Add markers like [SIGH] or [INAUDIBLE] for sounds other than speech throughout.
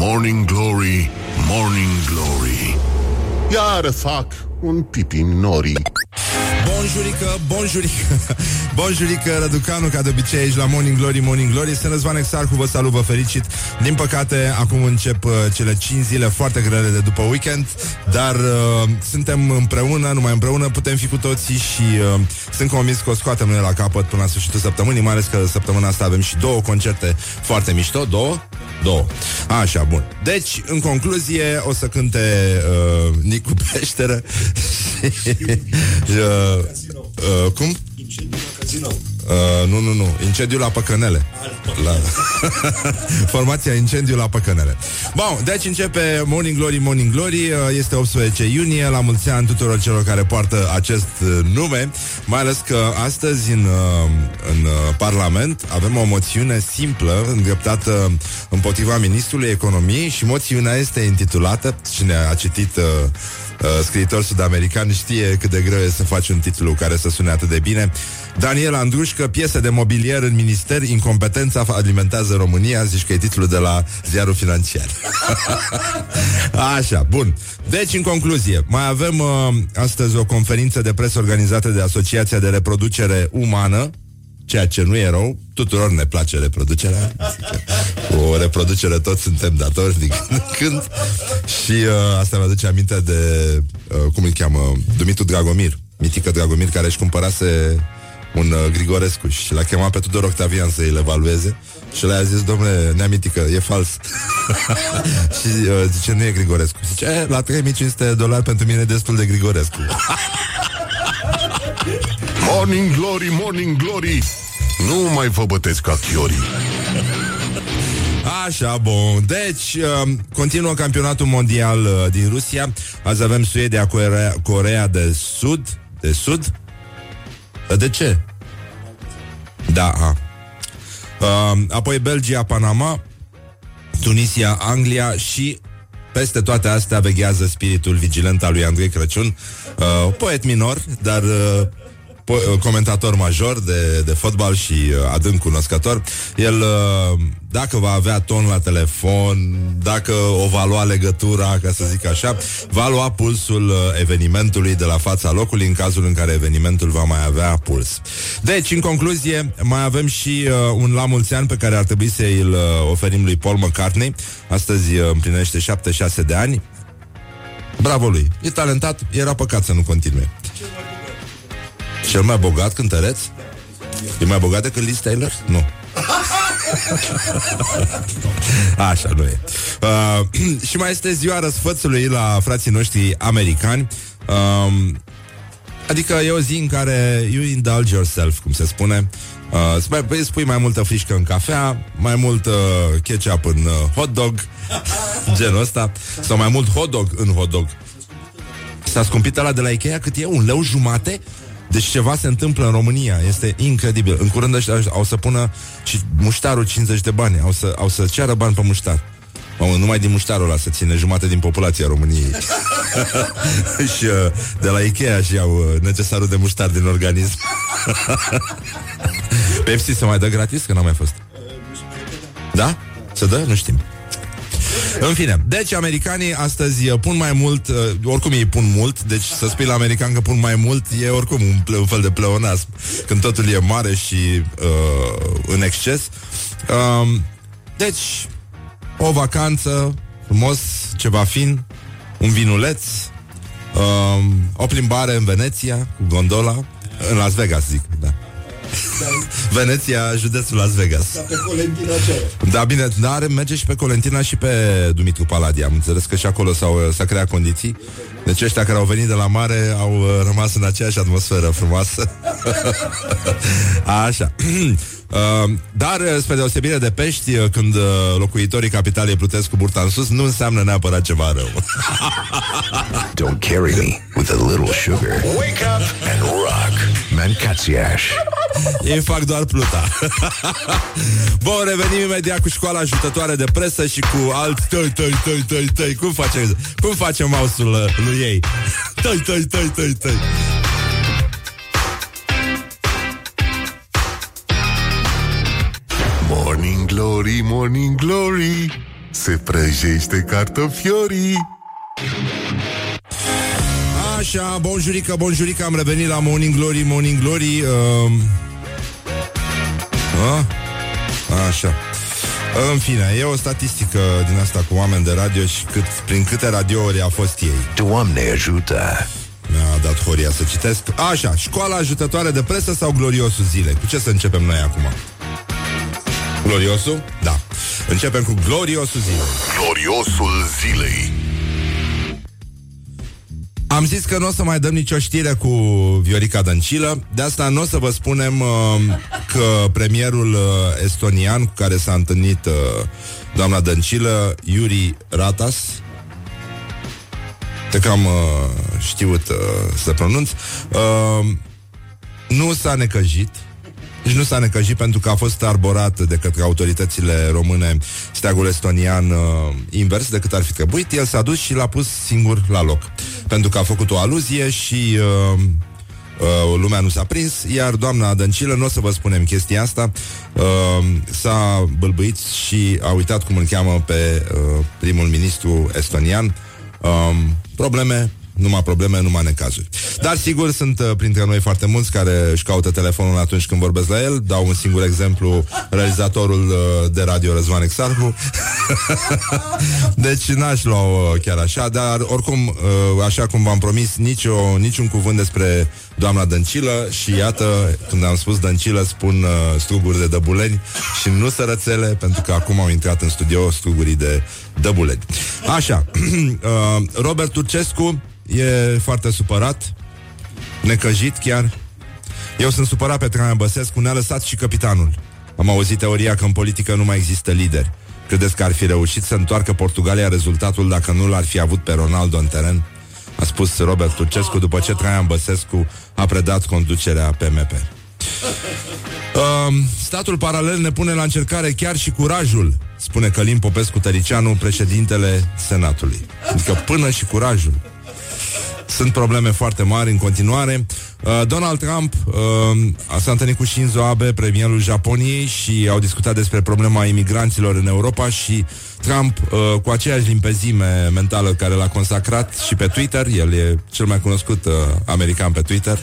Morning Glory, Morning Glory. Iar fac un pipi nori Bonjurică, bonjurică [LAUGHS] Bonjurică, Răducanu, ca de obicei aici la Morning Glory, Morning Glory Sunt Răzvan Exarcu, vă salut, vă fericit Din păcate, acum încep uh, cele 5 zile foarte grele de după weekend Dar uh, suntem împreună, numai împreună putem fi cu toții Și uh, sunt convins că o scoatem noi la capăt până la sfârșitul săptămâii Mai ales că săptămâna asta avem și două concerte foarte mișto Două? Două. Așa, bun. Deci, în concluzie, o să cânte uh, Nicu Peșteră. [LAUGHS] [LAUGHS] uh, uh, cum? Uh, nu, nu, nu. Incendiu la Păcănele. La... [LAUGHS] Formația Incendiu la Păcănele. Bun, deci începe Morning Glory, Morning Glory. Uh, este 18 iunie. La mulți ani tuturor celor care poartă acest uh, nume. Mai ales că astăzi în, uh, în Parlament avem o moțiune simplă îndreptată împotriva Ministrului Economiei și moțiunea este intitulată, cine a citit uh, uh, scriitor sud-american știe cât de greu e să faci un titlu care să sune atât de bine. Daniel Andrușcă, piese de mobilier în minister, incompetența alimentează România, zici că e titlul de la ziarul financiar. [LAUGHS] Așa, bun. Deci, în concluzie, mai avem uh, astăzi o conferință de presă organizată de Asociația de Reproducere Umană, ceea ce nu e rău, tuturor ne place reproducerea. Cu o reproducere toți suntem datori din când în când. Și uh, asta mi aduce aminte de, uh, cum îl cheamă, Dumitru Dragomir, mitică Dragomir, care își cumpărase un uh, Grigorescu și l-a chemat pe Tudor Octavian să îl evalueze și le-a zis, domnule, neamitică, e fals. [LAUGHS] și uh, zice, nu e Grigorescu. Zice, e, la 3500 de dolari pentru mine e destul de Grigorescu. [LAUGHS] morning Glory, Morning Glory Nu mai vă bătesc ca chiorii Așa, bun. Deci, uh, continuă campionatul mondial uh, din Rusia. Azi avem Suedia, Corea, Corea de Sud. De Sud? De ce? Da, a. Uh, apoi Belgia, Panama, Tunisia, Anglia și peste toate astea veghează spiritul vigilent al lui Andrei Crăciun, uh, poet minor, dar uh, po- comentator major de, de fotbal și uh, adânc cunoscător. El, uh, dacă va avea ton la telefon, dacă o va lua legătura, ca să zic așa, va lua pulsul uh, evenimentului de la fața locului în cazul în care evenimentul va mai avea puls. Deci, în concluzie, mai avem și uh, un la mulți ani pe care ar trebui să îl uh, oferim lui Paul McCartney. Astăzi uh, împlinește 76 de ani. Bravo lui. E talentat, era păcat să nu continue. Cel mai bogat cântăreț? E mai bogat decât Liz Taylor? Nu. [LAUGHS] Așa nu e. Uh, [CLEARS THROAT] și mai este ziua răsfățului la frații noștri americani. Uh, adică e o zi în care you indulge yourself, cum se spune. Uh, mai, păi, spui mai multă frișcă în cafea, mai mult uh, ketchup în uh, hot dog, [LAUGHS] genul ăsta, sau mai mult hot dog în hot dog. S-a scumpit ăla de la Ikea cât e? Un leu jumate? Deci ceva se întâmplă în România, este incredibil. În curând ăștia au să pună și muștarul 50 de bani, au să, au să ceară bani pe muștar. Mamă, numai din muștarul ăla să ține jumate din populația României. [LAUGHS] și uh, de la Ikea și au uh, necesarul de muștar din organism. [LAUGHS] Pepsi se mai dă gratis? Că n-a mai fost. Da? Se dă? Nu știm. În fine, deci americanii astăzi uh, pun mai mult, uh, oricum ei pun mult, deci să spui la american că pun mai mult e oricum un, ple- un fel de pleonasm, când totul e mare și uh, în exces. Uh, deci, o vacanță, frumos, ceva fin, un vinuleț, uh, o plimbare în Veneția cu gondola, în Las Vegas, zic, da. Veneția, județul Las Vegas. Ca pe Colentina aceea. Da, bine, dar merge și pe Colentina și pe Dumitru Paladia. Am înțeles că și acolo s-au, s-a creat condiții. Deci ăștia care au venit de la mare au uh, rămas în aceeași atmosferă frumoasă. [LAUGHS] Așa. [CLEARS THROAT] Uh, dar, uh, spre deosebire de pești, uh, când uh, locuitorii capitalei plutesc cu burta în sus, nu înseamnă neapărat ceva rău. [LAUGHS] Don't carry me with a little sugar. Wake up and rock. Mancațiaș. Ei fac doar pluta. [LAUGHS] Bun, revenim imediat cu școala ajutătoare de presă și cu alt tăi, tăi, tăi, tăi, tăi. Cum face, cum face mouse-ul uh, lui ei? [LAUGHS] Tăi, tăi, tăi, tăi, tăi. Morning Glory, Morning Glory se prăjește cartofiorii. Așa, bonjurică, bonjurică, am revenit la Morning Glory, Morning Glory. Uh, uh, așa. În fine, e o statistică din asta cu oameni de radio și cât, prin câte radiouri a fost ei. Doamne ajută! Mi-a dat Horia să citesc. Așa, școala ajutătoare de presă sau gloriosul zilei? Cu ce să începem noi acum? Gloriosul? Da. Începem cu gloriosul zilei. Gloriosul zilei. Am zis că nu o să mai dăm nicio știre cu Viorica Dăncilă, de asta nu o să vă spunem uh, că premierul uh, estonian cu care s-a întâlnit uh, doamna Dăncilă, Yuri Ratas, de că am uh, știut uh, să pronunț, uh, nu s-a necăjit, deci nu s-a necăjit pentru că a fost arborat de către autoritățile române steagul estonian uh, invers decât ar fi trebuit. El s-a dus și l-a pus singur la loc. Pentru că a făcut o aluzie și uh, uh, lumea nu s-a prins, iar doamna Dăncilă, nu o să vă spunem chestia asta, uh, s-a bâlbâit și a uitat cum îl cheamă pe uh, primul ministru estonian. Uh, probleme numai probleme, numai necazuri. Dar sigur sunt uh, printre noi foarte mulți care își caută telefonul atunci când vorbesc la el. Dau un singur exemplu, realizatorul uh, de radio Răzvan Exarhu. [LAUGHS] deci n-aș lua uh, chiar așa, dar oricum, uh, așa cum v-am promis, nicio, niciun cuvânt despre doamna Dăncilă și iată, când am spus Dăncilă, spun uh, struguri de dăbuleni și nu sărățele, pentru că acum au intrat în studio strugurii de dăbuleni. Așa, [CLEARS THROAT] uh, Robert Turcescu e foarte supărat, necăjit chiar. Eu sunt supărat pe Traian Băsescu, ne-a lăsat și capitanul. Am auzit teoria că în politică nu mai există lideri. Credeți că ar fi reușit să întoarcă Portugalia rezultatul dacă nu l-ar fi avut pe Ronaldo în teren? A spus Robert Turcescu după ce Traian Băsescu a predat conducerea PMP. Uh, statul paralel ne pune la încercare chiar și curajul, spune Călim Popescu Tăricianu, președintele Senatului. Adică până și curajul. Sunt probleme foarte mari în continuare. Uh, Donald Trump uh, s-a întâlnit cu Shinzo Abe, premierul Japoniei, și au discutat despre problema imigranților în Europa și Trump, uh, cu aceeași limpezime mentală care l-a consacrat și pe Twitter, el e cel mai cunoscut uh, american pe Twitter,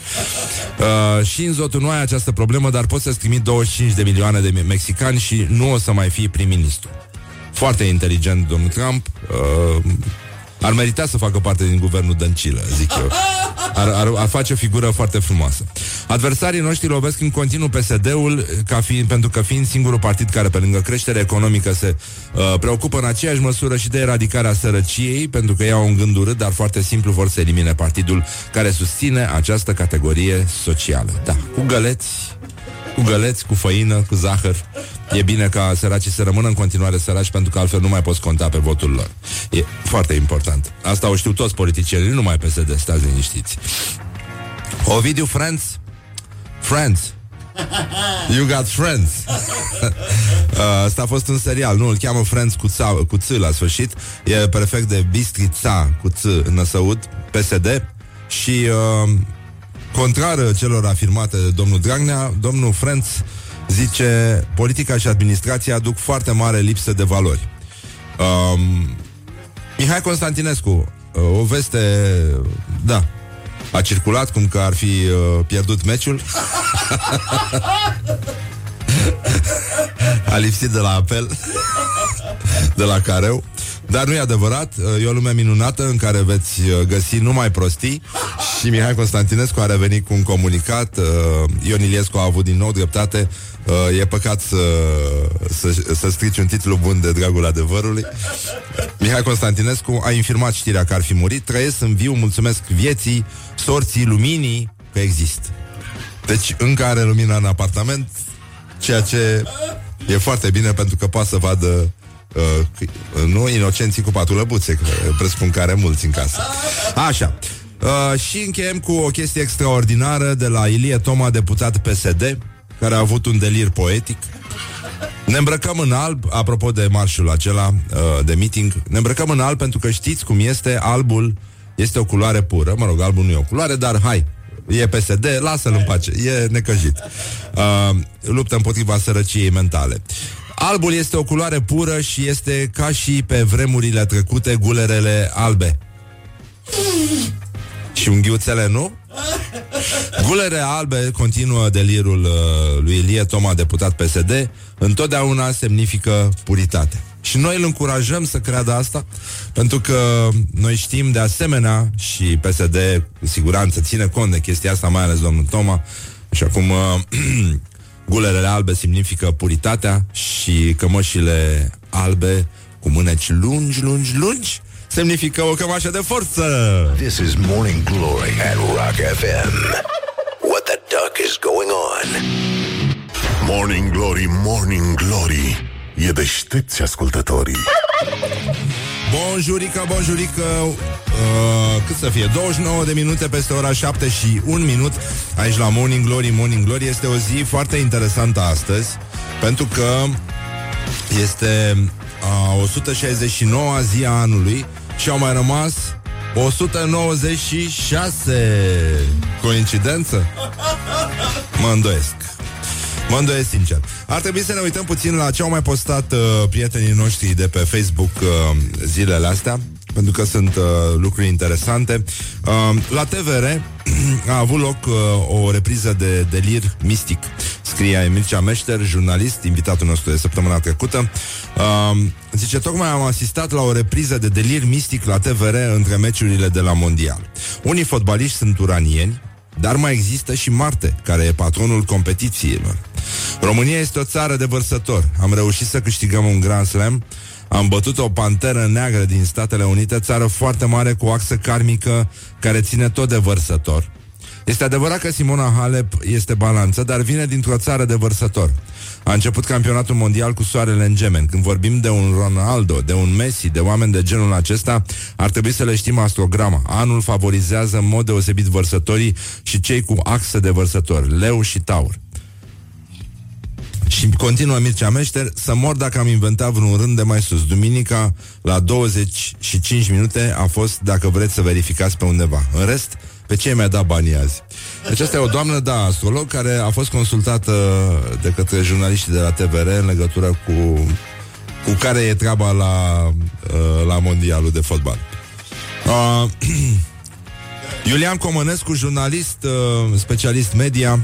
uh, Shinzo, tu nu ai această problemă, dar poți să-ți trimit 25 de milioane de mexicani și nu o să mai fii prim-ministru. Foarte inteligent, domnul Trump. Uh, ar merita să facă parte din guvernul Dăncilă, zic eu. Ar, ar, ar face o figură foarte frumoasă. Adversarii noștri lovesc în continuu PSD-ul ca fi, pentru că fiind singurul partid care pe lângă creștere economică se uh, preocupă în aceeași măsură și de eradicarea sărăciei, pentru că ei au un gând urât, dar foarte simplu vor să elimine partidul care susține această categorie socială. Da, cu găleți, cu găleți, cu făină, cu zahăr. E bine ca săracii să rămână în continuare săraci pentru că altfel nu mai poți conta pe votul lor. E foarte important. Asta o știu toți politicienii, nu mai PSD, stați liniștiți. Ovidiu Friends Friends You got friends [LAUGHS] uh, Asta a fost un serial, nu? Îl cheamă Friends cu, ța, cu ț la sfârșit E prefect de Bistrița cu ț năsăud PSD Și uh, Contrar celor afirmate de domnul Dragnea Domnul Friends zice Politica și administrația aduc foarte mare lipsă de valori um, Mihai Constantinescu uh, O veste Da a circulat cum că ar fi uh, pierdut meciul. [LAUGHS] a lipsit de la apel, de la careu. Dar nu e adevărat, e o lume minunată în care veți uh, găsi numai prostii și Mihai Constantinescu a revenit cu un comunicat. Uh, Ion Iliescu a avut din nou dreptate. Uh, e păcat să, să, să strici un titlu bun de dragul adevărului. Mihai Constantinescu a infirmat știrea că ar fi murit. Trăiesc în viu, mulțumesc vieții, sorții, luminii, că există. Deci încă are lumina în apartament, ceea ce e foarte bine pentru că poate să vadă uh, nu inocenții cu patru lăbuțe, că presupun că are mulți în casă. Așa. Uh, și încheiem cu o chestie extraordinară de la Ilie Toma, deputat PSD, care a avut un delir poetic. Ne îmbrăcăm în alb, apropo de marșul acela uh, de meeting, ne îmbrăcăm în alb pentru că știți cum este, albul este o culoare pură, mă rog, albul nu e o culoare, dar hai, e PSD, lasă-l în pace, e necăjit. Uh, luptă împotriva sărăciei mentale. Albul este o culoare pură și este ca și pe vremurile trecute gulerele albe. Și unghiuțele, nu? Gulere albe continuă delirul uh, lui Ilie Toma, deputat PSD, întotdeauna semnifică puritate. Și noi îl încurajăm să creadă asta, pentru că noi știm de asemenea și PSD cu siguranță ține cont de chestia asta, mai ales domnul Toma, și acum uh, [CLEARS THROAT] Gulerele albe significă puritatea și cămășile albe cu mâneci lungi, lungi, lungi semnifică o cămașă de forță. This is Morning Glory at Rock FM. What the duck is going on? Morning Glory, Morning Glory E deștepți ascultătorii Bonjurică, bonjurică uh, Cât să fie? 29 de minute peste ora 7 și 1 minut Aici la Morning Glory Morning Glory este o zi foarte interesantă astăzi Pentru că Este a 169-a zi a anului Și au mai rămas 196 Coincidență? Mă îndoiesc Mă îndoiesc sincer. Ar trebui să ne uităm puțin la ce au mai postat uh, prietenii noștri de pe Facebook uh, zilele astea, pentru că sunt uh, lucruri interesante. Uh, la TVR [CLEARS THROAT] a avut loc uh, o repriză de delir mistic, scria Mircea Meșter, jurnalist, invitatul nostru de săptămâna trecută. Uh, zice, tocmai am asistat la o repriză de delir mistic la TVR între meciurile de la Mondial. Unii fotbaliști sunt uranieni, dar mai există și Marte, care e patronul competițiilor. România este o țară de vărsător. Am reușit să câștigăm un Grand Slam. Am bătut o panteră neagră din Statele Unite, țară foarte mare cu o axă karmică care ține tot de vărsător. Este adevărat că Simona Halep este balanță, dar vine dintr-o țară de vărsător. A început campionatul mondial cu soarele în gemen. Când vorbim de un Ronaldo, de un Messi, de oameni de genul acesta, ar trebui să le știm astrograma. Anul favorizează în mod deosebit vărsătorii și cei cu axă de vărsător, leu și taur. Și continuă Mircea Meșter Să mor dacă am inventat vreun rând de mai sus Duminica la 25 minute A fost dacă vreți să verificați pe undeva În rest, pe ce mi-a dat banii azi Deci asta e o doamnă, da, astrolog Care a fost consultată de către jurnaliștii de la TVR În legătură cu Cu care e treaba la uh, La mondialul de fotbal uh, [CLEARS THROAT] Iulian Comănescu, jurnalist uh, Specialist media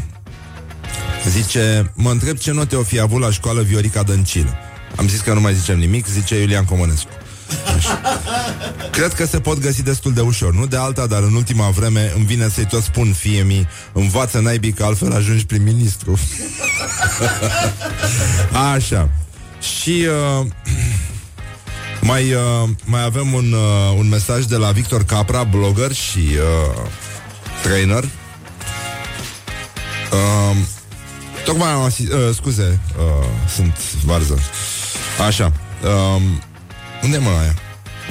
Zice, mă întreb ce note o fi avut la școală Viorica Dăncilă. Am zis că nu mai zicem nimic, zice Iulian Comănescu. Așa. [LAUGHS] Cred că se pot găsi destul de ușor, nu de alta, dar în ultima vreme îmi vine să-i tot spun fie mi învață naibii că altfel ajungi prim-ministru. [LAUGHS] Așa. Și uh, [CLEARS THROAT] mai, uh, mai avem un, uh, un mesaj de la Victor Capra, blogger și uh, trainer. Uh, Tocmai am asist... Uh, scuze, uh, sunt varză. Așa. Um, unde mă aia?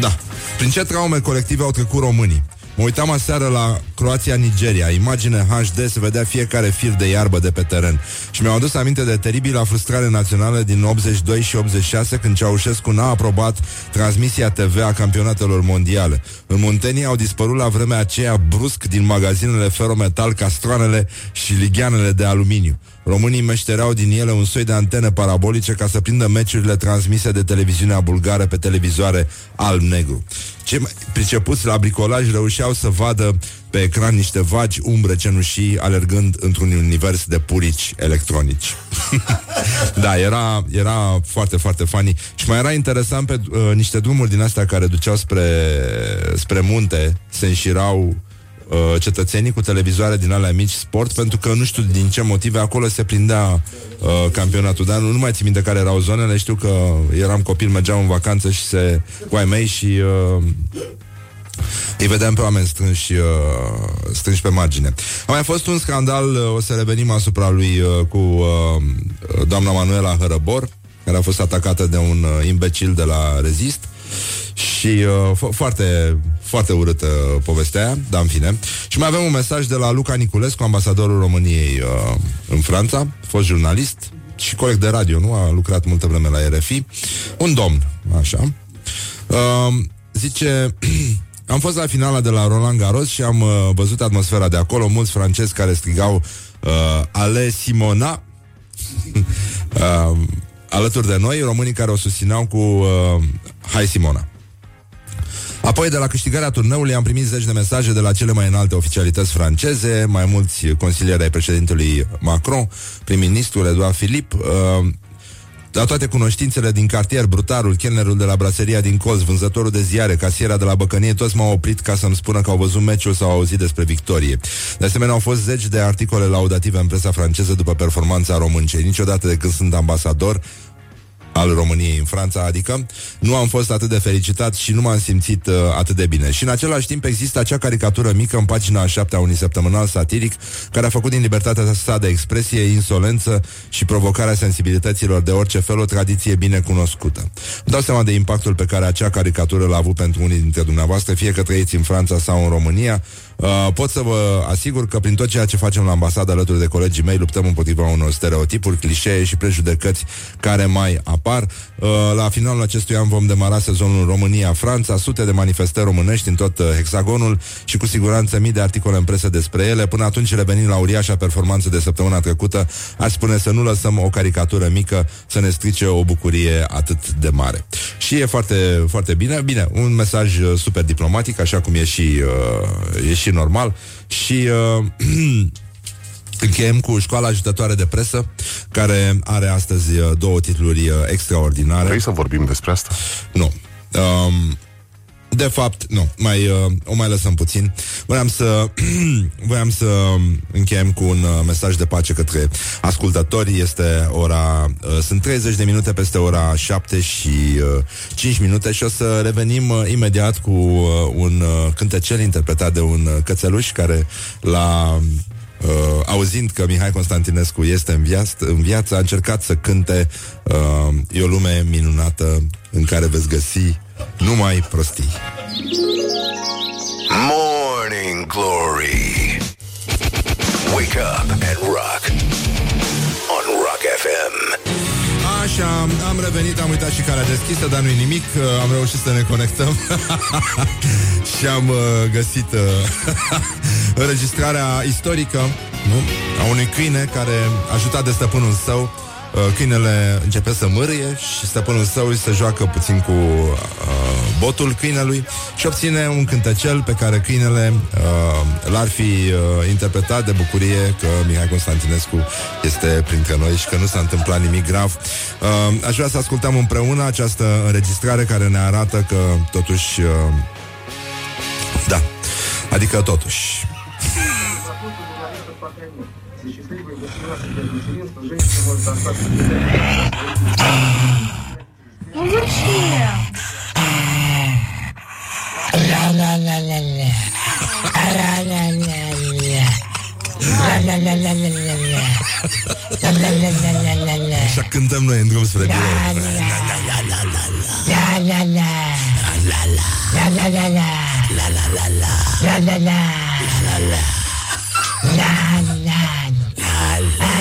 Da. Prin ce traume colective au trecut românii? Mă uitam aseară la Croația-Nigeria. Imagine HD se vedea fiecare fir de iarbă de pe teren. Și mi-au adus aminte de teribila frustrare națională din 82 și 86 Când Ceaușescu n-a aprobat transmisia TV a campionatelor mondiale. În Muntenia au dispărut la vremea aceea brusc din magazinele ferometal castroanele și ligheanele de aluminiu. Românii meștereau din ele un soi de antene parabolice ca să prindă meciurile transmise de televiziunea bulgară pe televizoare alb-negru. Cei mai pricepuți la bricolaj reușeau să vadă pe ecran niște vagi umbre cenușii alergând într-un univers de purici electronici. [LAUGHS] da, era, era foarte, foarte funny. Și mai era interesant pe uh, niște drumuri din astea care duceau spre, spre munte, se înșirau uh, cetățenii cu televizoare din alea mici sport, pentru că nu știu din ce motive acolo se prindea uh, campionatul, dar nu, nu mai țin minte care erau zonele, știu că eram copil, mergeam în vacanță și se cu ai mei și uh, îi vedeam pe oameni strânși, uh, strânși pe margine. A mai fost un scandal, uh, o să revenim asupra lui uh, cu uh, doamna Manuela Hărăbor, care a fost atacată de un uh, imbecil de la Rezist și uh, fo- foarte, foarte urâtă povestea aia, dar în fine. Și mai avem un mesaj de la Luca Niculescu, ambasadorul României uh, în Franța, fost jurnalist și coleg de radio, nu? A lucrat multă vreme la RFI. Un domn, așa. Uh, zice... [CLEARS THROAT] Am fost la finala de la Roland Garros și am uh, văzut atmosfera de acolo, mulți francezi care strigau uh, Ale Simona. uh, [LAUGHS] alături de noi, românii care o susțineau cu uh, Hai Simona. Apoi, de la câștigarea turneului, am primit zeci de mesaje de la cele mai înalte oficialități franceze, mai mulți consilieri ai președintelui Macron, prim-ministrul Edouard Philippe, uh, la toate cunoștințele din cartier, brutarul, chelnerul de la braseria din Coz, vânzătorul de ziare, casiera de la Băcănie, toți m-au oprit ca să-mi spună că au văzut meciul sau au auzit despre victorie. De asemenea, au fost zeci de articole laudative în presa franceză după performanța româncei. Niciodată de când sunt ambasador, al României în Franța, adică nu am fost atât de fericitat și nu m-am simțit uh, atât de bine. Și în același timp există acea caricatură mică în pagina 7 a unui săptămânal satiric care a făcut din libertatea sa de expresie, insolență și provocarea sensibilităților de orice fel o tradiție bine cunoscută. Îmi dau seama de impactul pe care acea caricatură l-a avut pentru unii dintre dumneavoastră, fie că trăiți în Franța sau în România, Uh, pot să vă asigur că prin tot ceea ce facem la ambasadă alături de colegii mei luptăm împotriva unor stereotipuri, clișee și prejudecăți care mai apar. Uh, la finalul acestui an vom demara sezonul România-Franța, sute de manifestări românești în tot uh, hexagonul și cu siguranță mii de articole în presă despre ele. Până atunci, revenind la uriașa performanță de săptămâna trecută, aș spune să nu lăsăm o caricatură mică să ne strice o bucurie atât de mare. Și e foarte, foarte bine. Bine, un mesaj uh, super diplomatic, așa cum e și, uh, e și normal. Și uh, [CLEARS THROAT] Încheiem cu școala ajutătoare de presă, care are astăzi uh, două titluri uh, extraordinare. Vrei să vorbim despre asta? Nu. Um, de fapt, nu, mai, uh, o mai lăsăm puțin. Voiam să, [CLEARS THROAT] voiam să încheiem cu un uh, mesaj de pace către ascultători. Este ora, uh, sunt 30 de minute peste ora 7 și uh, 5 minute și o să revenim uh, imediat cu uh, un uh, cântecel interpretat de un uh, cățeluș care la Uh, auzind că Mihai Constantinescu este în, viață, în viață, a încercat să cânte uh, E o lume minunată în care veți găsi numai prostii. Morning Glory. Wake up and rock. On Rock FM. Așa, am revenit, am uitat și calea deschisă, dar nu-i nimic, uh, am reușit să ne conectăm [LAUGHS] și am uh, găsit uh, [LAUGHS] înregistrarea istorică nu? a unui câine care ajutat de stăpânul său Uh, câinele începe să mârie și stăpânul său se joacă puțin cu uh, botul câinelui și obține un cântecel pe care câinele uh, l-ar fi uh, interpretat de bucurie că Mihai Constantinescu este printre noi și că nu s-a întâmplat nimic grav. Uh, aș vrea să ascultăm împreună această înregistrare care ne arată că totuși uh, da, adică totuși [LAUGHS] și счастливые государственные материнства женщины может остаться Ну зачем? Așa cântăm noi în drum spre birou. La la la la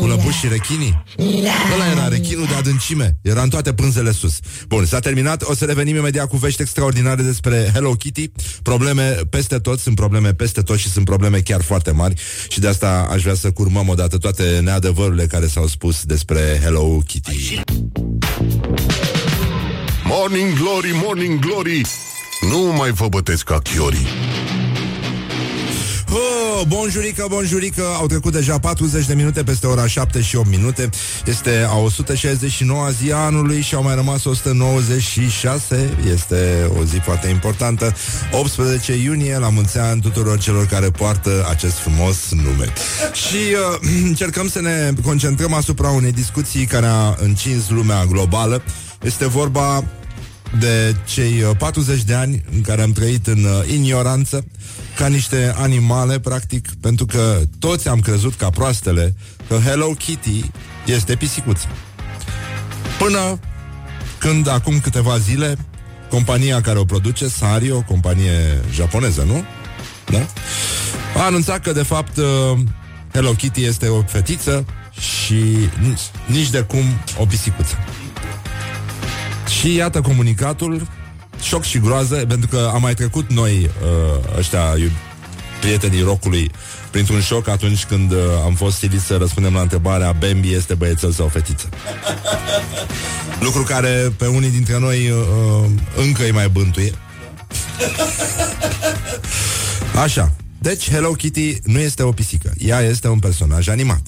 Cu lăbuș și rechinii? Ăla era rechinul de adâncime. Era în toate pânzele sus. Bun, s-a terminat, o să revenim imediat cu vești extraordinare Despre Hello Kitty. Probleme peste tot, sunt probleme peste tot Și sunt probleme chiar foarte mari. Și de asta aș vrea să curmăm odată toate neadevărurile Care s-au spus despre Hello Kitty. Morning Glory, Morning Glory. Nu mai vă bătesc ca chiorii Oh, bonjurică, bonjurică. Au trecut deja 40 de minute peste ora 7 și 8 minute. Este a 169 zi a anului Și au mai rămas 196 Este o zi foarte importantă. 18 iunie, la mulți ani tuturor celor care poartă acest frumos nume. Și uh, [CLEARS THROAT] încercăm să ne concentrăm asupra unei discuții Care a încins lumea globală. Este vorba de cei 40 de ani în care am trăit în uh, ignoranță, ca niște animale, practic, pentru că toți am crezut ca proastele că Hello Kitty este pisicuță. Până când, acum câteva zile, compania care o produce, Sari, o companie japoneză, nu? Da? A anunțat că, de fapt, uh, Hello Kitty este o fetiță și nici de cum o pisicuță. Și iată comunicatul, șoc și groază, pentru că am mai trecut noi, uh, ăștia, prietenii rocului, printr-un șoc atunci când uh, am fost siliți să răspundem la întrebarea Bambi este băiețel sau fetiță. [LAUGHS] Lucru care pe unii dintre noi uh, încă îi mai bântuie. [LAUGHS] Așa. Deci Hello Kitty nu este o pisică. Ea este un personaj animat.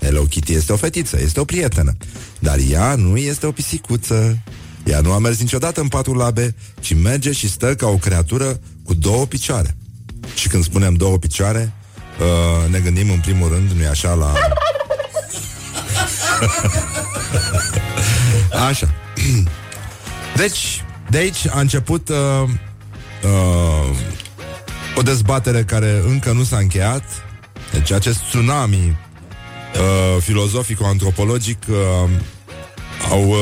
Hello Kitty este o fetiță, este o prietenă. Dar ea nu este o pisicuță. Ea nu a mers niciodată în patru labe, ci merge și stă ca o creatură cu două picioare. Și când spunem două picioare, uh, ne gândim în primul rând, nu-i așa, la... [LAUGHS] așa. [CLEARS THROAT] Deci, de aici a început uh, uh, o dezbatere care încă nu s-a încheiat. Deci acest tsunami uh, filozofico-antropologic uh, au, uh,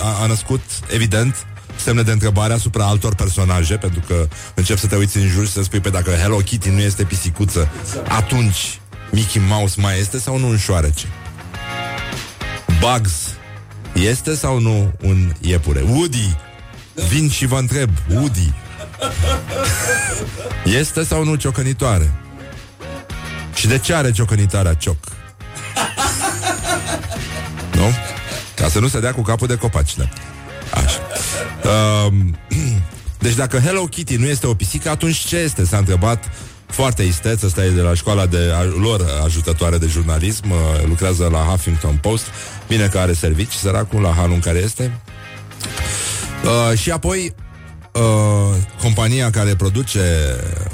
a, a născut, evident, semne de întrebare asupra altor personaje, pentru că încep să te uiți în jur și să spui pe dacă Hello Kitty nu este pisicuță, atunci Mickey Mouse mai este sau nu un șoarece? Bugs este sau nu un iepure? Woody, vin și vă întreb, Woody, [LAUGHS] este sau nu ciocănitoare? Și de ce are ciocănitarea cioc? Ca să nu se dea cu capul de copaci, da. Așa. Um, [CLEARS THROAT] deci dacă Hello Kitty nu este o pisică, atunci ce este? S-a întrebat foarte isteț, ăsta e de la școala de a, lor ajutătoare de jurnalism, uh, lucrează la Huffington Post, bine că are servici, săracul, la halul în care este. Uh, și apoi uh, compania care produce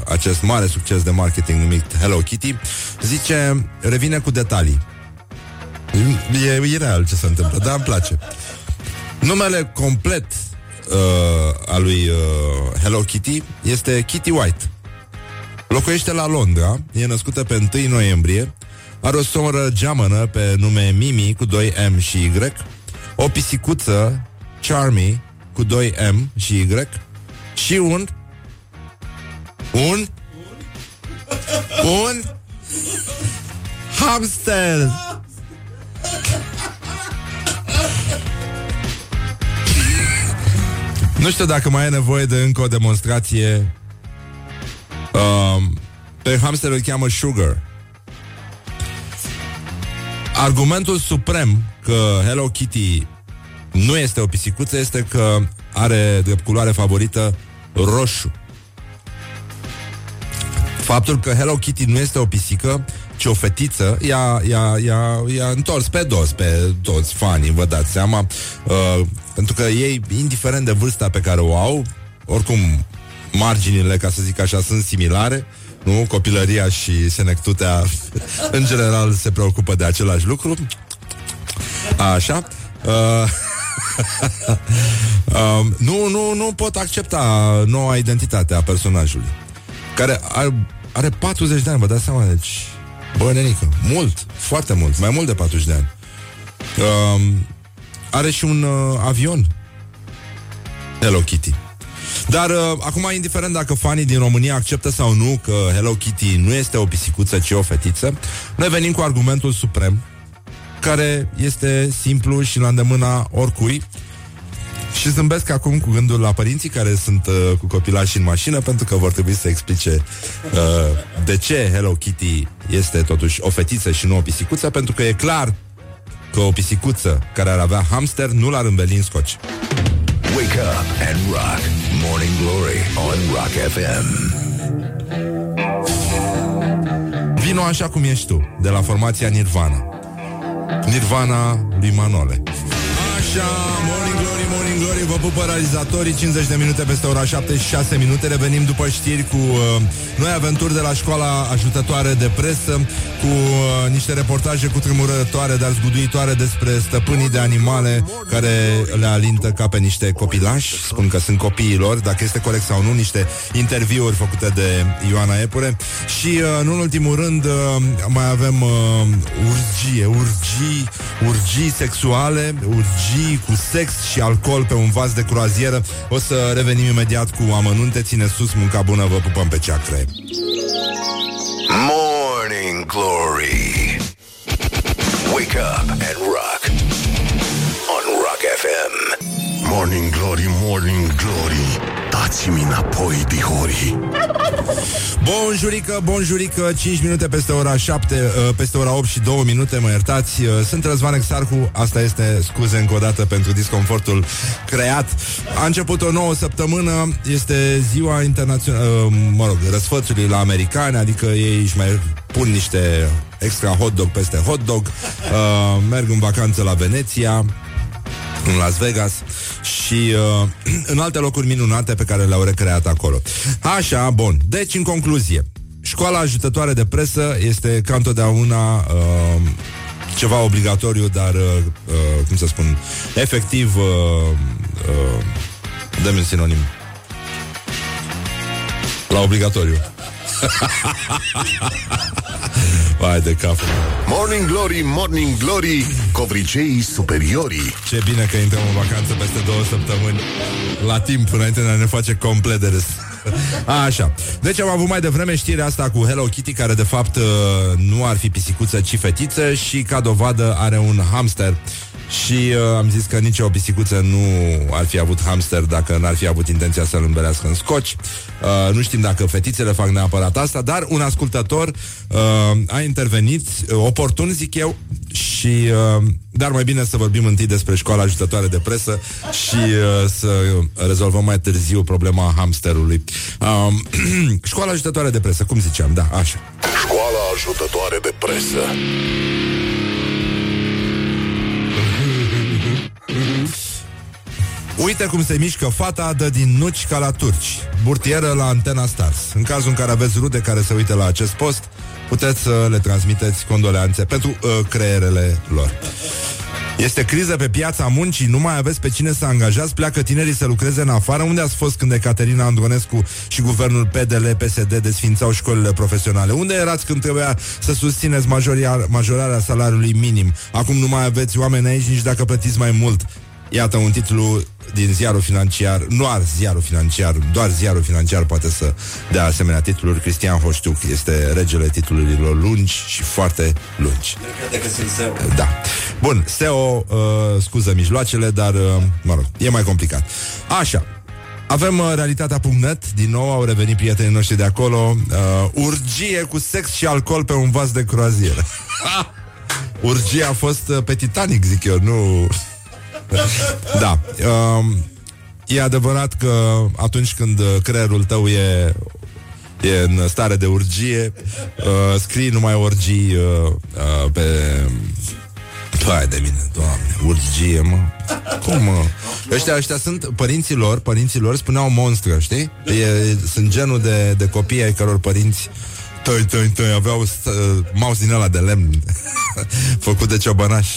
acest mare succes de marketing numit Hello Kitty zice, revine cu detalii. E ireal ce se întâmplă, dar îmi place. Numele complet uh, al lui uh, Hello Kitty este Kitty White. Locuiește la Londra, e născută pe 1 noiembrie, are o soră geamănă pe nume Mimi cu 2 M și Y, o pisicuță Charmy cu 2 M și Y și un un un hamster. Nu știu dacă mai e nevoie de încă o demonstrație. Um, pe hamster îl cheamă Sugar. Argumentul suprem că Hello Kitty nu este o pisicuță este că are drept culoare favorită roșu. Faptul că Hello Kitty nu este o pisică, ci o fetiță, i-a, i-a, i-a, i-a întors pe dos, pe toți fanii, vă dați seama, uh, pentru că ei, indiferent de vârsta pe care o au, oricum marginile, ca să zic așa, sunt similare, nu? Copilăria și senectutea, [LAUGHS] în general, se preocupă de același lucru. Așa. Uh, [LAUGHS] um, nu, nu, nu pot accepta noua identitate a personajului. Care are, are 40 de ani, vă dați seama, deci... Bă, nenică, mult, foarte mult, mai mult de 40 de ani. Um, are și un uh, avion. Hello Kitty. Dar uh, acum, indiferent dacă fanii din România acceptă sau nu că Hello Kitty nu este o pisicuță, ci o fetiță, noi venim cu argumentul suprem care este simplu și la îndemâna oricui. Și zâmbesc acum cu gândul la părinții care sunt uh, cu copilași în mașină pentru că vor trebui să explice uh, de ce Hello Kitty este totuși o fetiță și nu o pisicuță, pentru că e clar că o pisicuță care ar avea hamster nu l-ar înveli în scoci. Wake up and rock. Morning Glory on Rock FM. Vino așa cum ești tu, de la formația Nirvana. Nirvana lui Manole. Așa, Morning Glory, Morning Glory Vă pupă realizatorii 50 de minute peste ora 7 și 6 minute. Revenim după știri cu uh, noi aventuri de la școala ajutătoare de presă Cu uh, niște reportaje cu tremurătoare Dar zguduitoare despre stăpânii de animale Care le alintă ca pe niște copilași. Spun că sunt copiii lor Dacă este corect sau nu Niște interviuri făcute de Ioana Epure. Și uh, în ultimul rând uh, Mai avem uh, urgie Urgii Urgii sexuale Urgii orgii cu sex și alcool pe un vas de croazieră. O să revenim imediat cu amănunte. Ține sus, munca bună, vă pupăm pe ceacre. Morning Glory. Wake up and rock. On Rock FM. Morning Glory, Morning Glory. Dați-mi înapoi, dihori. Bonjurică, bonjurică 5 minute peste ora 7 uh, Peste ora 8 și 2 minute, mă iertați. Uh, Sunt Răzvan Exarhu Asta este, scuze încă o dată pentru disconfortul creat. A început o nouă săptămână Este ziua internațională uh, Mă rog, răsfățului la americani Adică ei își mai pun niște extra hot dog peste hot dog Merg în vacanță la Veneția în Las Vegas și uh, [CLEARS THROAT] în alte locuri minunate pe care le-au recreat acolo. Așa, bun. Deci, în concluzie, școala ajutătoare de presă este ca întotdeauna uh, ceva obligatoriu, dar, uh, uh, cum să spun, efectiv, uh, uh, dă-mi un sinonim. La obligatoriu. [LAUGHS] Vai de cap. Morning Glory, Morning Glory, covriceii superiorii. Ce bine că intrăm în vacanță peste două săptămâni la timp înainte de a ne face complet de râs. [LAUGHS] Așa. Deci am avut mai devreme știrea asta cu Hello Kitty, care de fapt uh, nu ar fi pisicuță, ci fetiță și ca dovadă are un hamster și uh, am zis că nicio pisicuță nu ar fi avut hamster dacă n-ar fi avut intenția să-l îmbelească în scoci. Uh, nu știm dacă fetițele fac neapărat asta, dar un ascultător uh, a intervenit, uh, oportun zic eu, și uh, dar mai bine să vorbim întâi despre școala ajutătoare de presă și uh, să rezolvăm mai târziu problema hamsterului. Uh, [CLEARS THROAT] școala ajutătoare de presă, cum ziceam, da, așa. Școala ajutătoare de presă. Uite cum se mișcă fata, dă din nuci ca la turci. Burtieră la Antena Stars. În cazul în care aveți rude care se uită la acest post, puteți să le transmiteți condoleanțe pentru uh, creierele lor. Este criză pe piața muncii, nu mai aveți pe cine să angajați, pleacă tinerii să lucreze în afară. Unde ați fost când Caterina Andronescu și guvernul PDL, PSD desfințau școlile profesionale? Unde erați când trebuia să susțineți majoria, majorarea salariului minim? Acum nu mai aveți oameni aici nici dacă plătiți mai mult. Iată un titlu din ziarul financiar, nu ar ziarul financiar, doar ziarul financiar poate să dea asemenea titluri. Cristian Hoștuc este regele titlurilor lungi și foarte lungi. Da. Bun, SEO uh, scuză mijloacele, dar, uh, mă rog, e mai complicat. Așa, avem uh, realitatea.net, din nou au revenit prietenii noștri de acolo. Uh, urgie cu sex și alcool pe un vas de croazieră. [LAUGHS] Urgie a fost uh, pe Titanic, zic eu, nu... da. Um, e adevărat că atunci când creierul tău e e în stare de urgie, uh, scrii numai orgii uh, uh, pe... Hai de mine, doamne, urgie, mă. Cum, mă? Ăștia, ăștia sunt părinților, părinților spuneau monstră, știi? E, sunt genul de, de copii ai căror părinți Tăi, tăi, tăi, aveau uh, mouse din ăla de lemn. [LAUGHS] Făcut de ciobănaș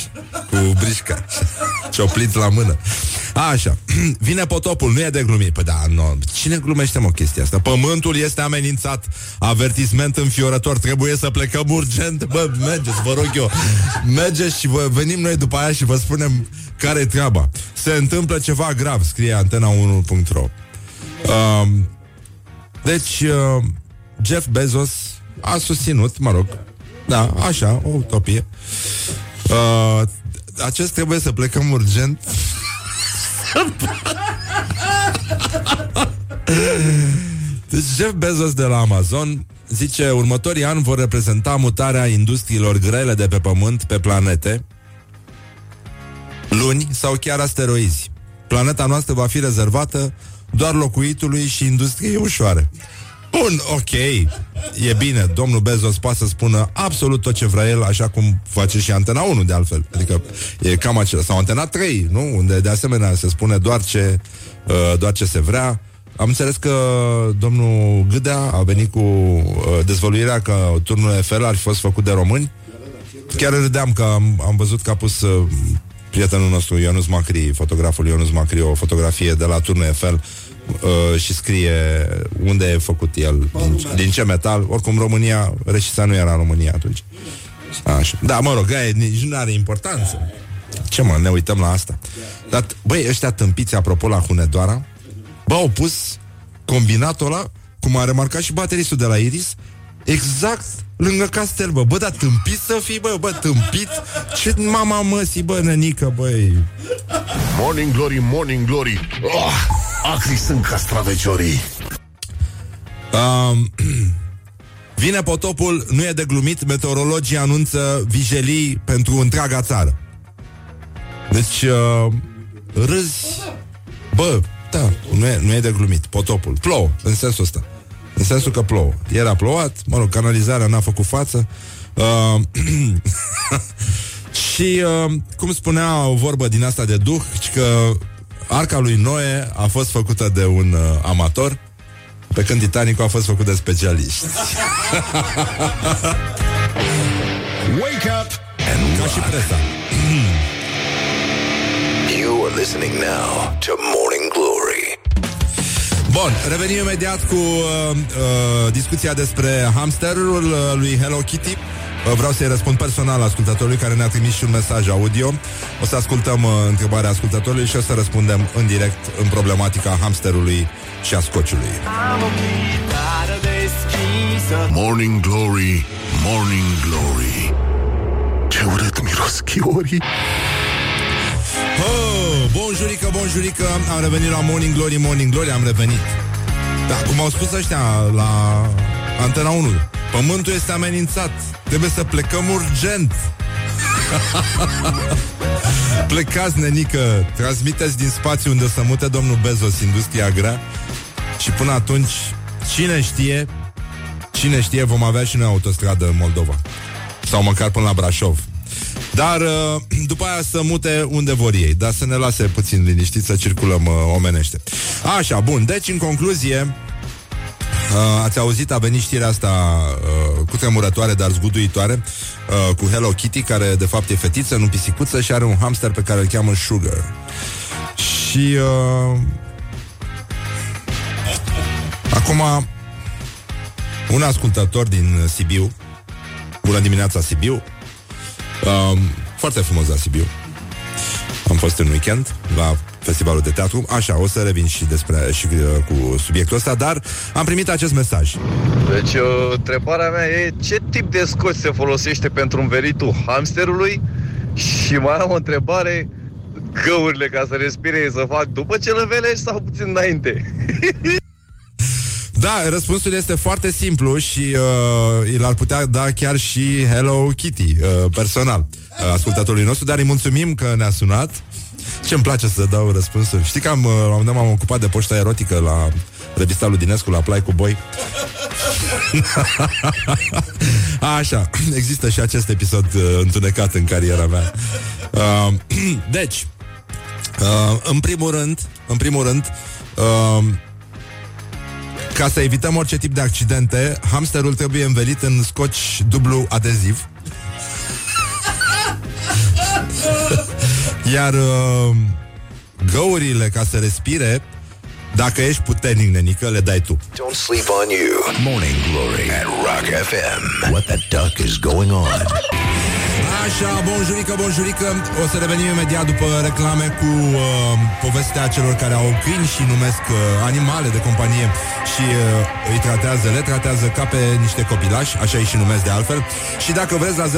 Cu brișca [LAUGHS] Cioplit la mână. Așa, [CLEARS THROAT] vine potopul, nu e de glumit. Păi da, nu, cine glumește mă chestia asta? Pământul este amenințat. Avertisment înfiorător, trebuie să plecăm urgent. Bă, mergeți, vă rog eu. Mergeți și vă, venim noi după aia și vă spunem care e treaba. Se întâmplă ceva grav, scrie antena1.ro um, Deci uh, Jeff Bezos a susținut, mă rog, da, așa, o utopie. Uh, acest trebuie să plecăm urgent. deci Jeff Bezos de la Amazon zice următorii ani vor reprezenta mutarea industriilor grele de pe pământ pe planete, luni sau chiar asteroizi. Planeta noastră va fi rezervată doar locuitului și industriei ușoare. Bun, ok, e bine, domnul Bezos poate să spună absolut tot ce vrea el, așa cum face și Antena 1, de altfel. Adică e cam acela. Sau Antena 3, nu? Unde de asemenea se spune doar ce, uh, doar ce se vrea. Am înțeles că domnul Gâdea a venit cu uh, dezvăluirea că turnul Eiffel ar fi fost făcut de români. Chiar râdeam că am, am văzut că a pus uh, prietenul nostru Ionus Macri, fotograful Ionus Macri, o fotografie de la turnul Eiffel uh, și scrie unde e făcut el, din, din ce metal. Oricum, România, Reșița nu era în România atunci. Așa. Da, mă rog, aia nici nu are importanță. Ce mă, ne uităm la asta. Dar, băi, ăștia tâmpiți, apropo, la Hunedoara, bă, au pus combinatul ăla, cum a remarcat și bateristul de la Iris, exact lângă castel, bă. Bă, dar tâmpit să fii, bă, bă, tâmpit? Ce mama măsii, bă, nănică, băi. Morning glory, morning glory. Oh, acri sunt castraveciorii. Um, [CLEARS THROAT] vine potopul, nu e de glumit, meteorologii anunță vijelii pentru întreaga țară. Deci, uh, râzi, bă, da, nu e, nu e de glumit, potopul. Plouă, în sensul ăsta. În sensul că plouă. Era plouat, mă rog, canalizarea n-a făcut față. Uh, [CLEARS THROAT] și, uh, cum spunea o vorbă din asta de duh, că arca lui Noe a fost făcută de un uh, amator, pe când Titanicul a fost făcut de specialiști. [LAUGHS] Wake up and Ca și presa. [CLEARS THROAT] You are listening now to Morning Glory. Bun, revenim imediat cu uh, uh, discuția despre hamsterul uh, lui Hello Kitty. Uh, vreau să-i răspund personal ascultătorului care ne-a trimis și un mesaj audio. O să ascultăm uh, întrebarea ascultătorului și o să răspundem în direct în problematica hamsterului și a scociului. Morning glory, morning glory. Ce urât miros chiorii. Oh, bonjurică, bonjurică Am revenit la Morning Glory, Morning Glory Am revenit. Da, cum au spus ăștia la Antena 1 Pământul este amenințat Trebuie să plecăm urgent. [LAUGHS] Plecați, nenică Transmiteți din spațiu unde să mute domnul Bezos Industria grea Și până atunci Cine știe Cine știe, vom avea și noi autostradă în Moldova. Sau măcar până la Brașov dar uh, după aia să mute unde vor ei. Dar să ne lase puțin liniștit să circulăm uh, omenește. Așa, bun, deci în concluzie Uh, ați auzit, a venit știrea asta uh, cu tremurătoare, dar zguduitoare, uh, cu Hello Kitty, care de fapt e fetiță, nu pisicuță, și are un hamster pe care îl cheamă Sugar. Și uh, acum un ascultător din Sibiu, bună dimineața Sibiu, Um, foarte frumos la Sibiu. Am fost în weekend la festivalul de teatru. Așa, o să revin și despre și uh, cu subiectul ăsta, dar am primit acest mesaj. Deci, uh, întrebarea mea e ce tip de scoți se folosește pentru învelitul hamsterului? Și mai am o întrebare, găurile ca să respire să fac după ce le învelești sau puțin înainte? [LAUGHS] Da, răspunsul este foarte simplu și uh, îl ar putea da chiar și Hello Kitty, uh, personal, uh, ascultătorului nostru, dar îi mulțumim că ne-a sunat. Ce îmi place să dau răspunsuri. Știi că am, uh, la un moment dat m-am ocupat de poșta erotică la revista lui Dinescu, la Play cu Boi. [LAUGHS] Așa, există și acest episod uh, întunecat în cariera mea. Uh, [CLEARS THROAT] deci, uh, în primul rând, în primul rând, uh, ca să evităm orice tip de accidente, hamsterul trebuie învelit în scoci dublu adeziv. [LAUGHS] Iar uh, găurile, ca să respire, dacă ești puternic, nenică, le dai tu. Don't sleep on you. Morning Glory at Rock FM. What the duck is going on? Așa, bonjurică, bonjurică O să revenim imediat după reclame cu uh, povestea celor care au câini și numesc uh, animale de companie și uh, îi tratează, le tratează ca pe niște copilași, așa îi și numesc de altfel. Și dacă vreți la 0729001122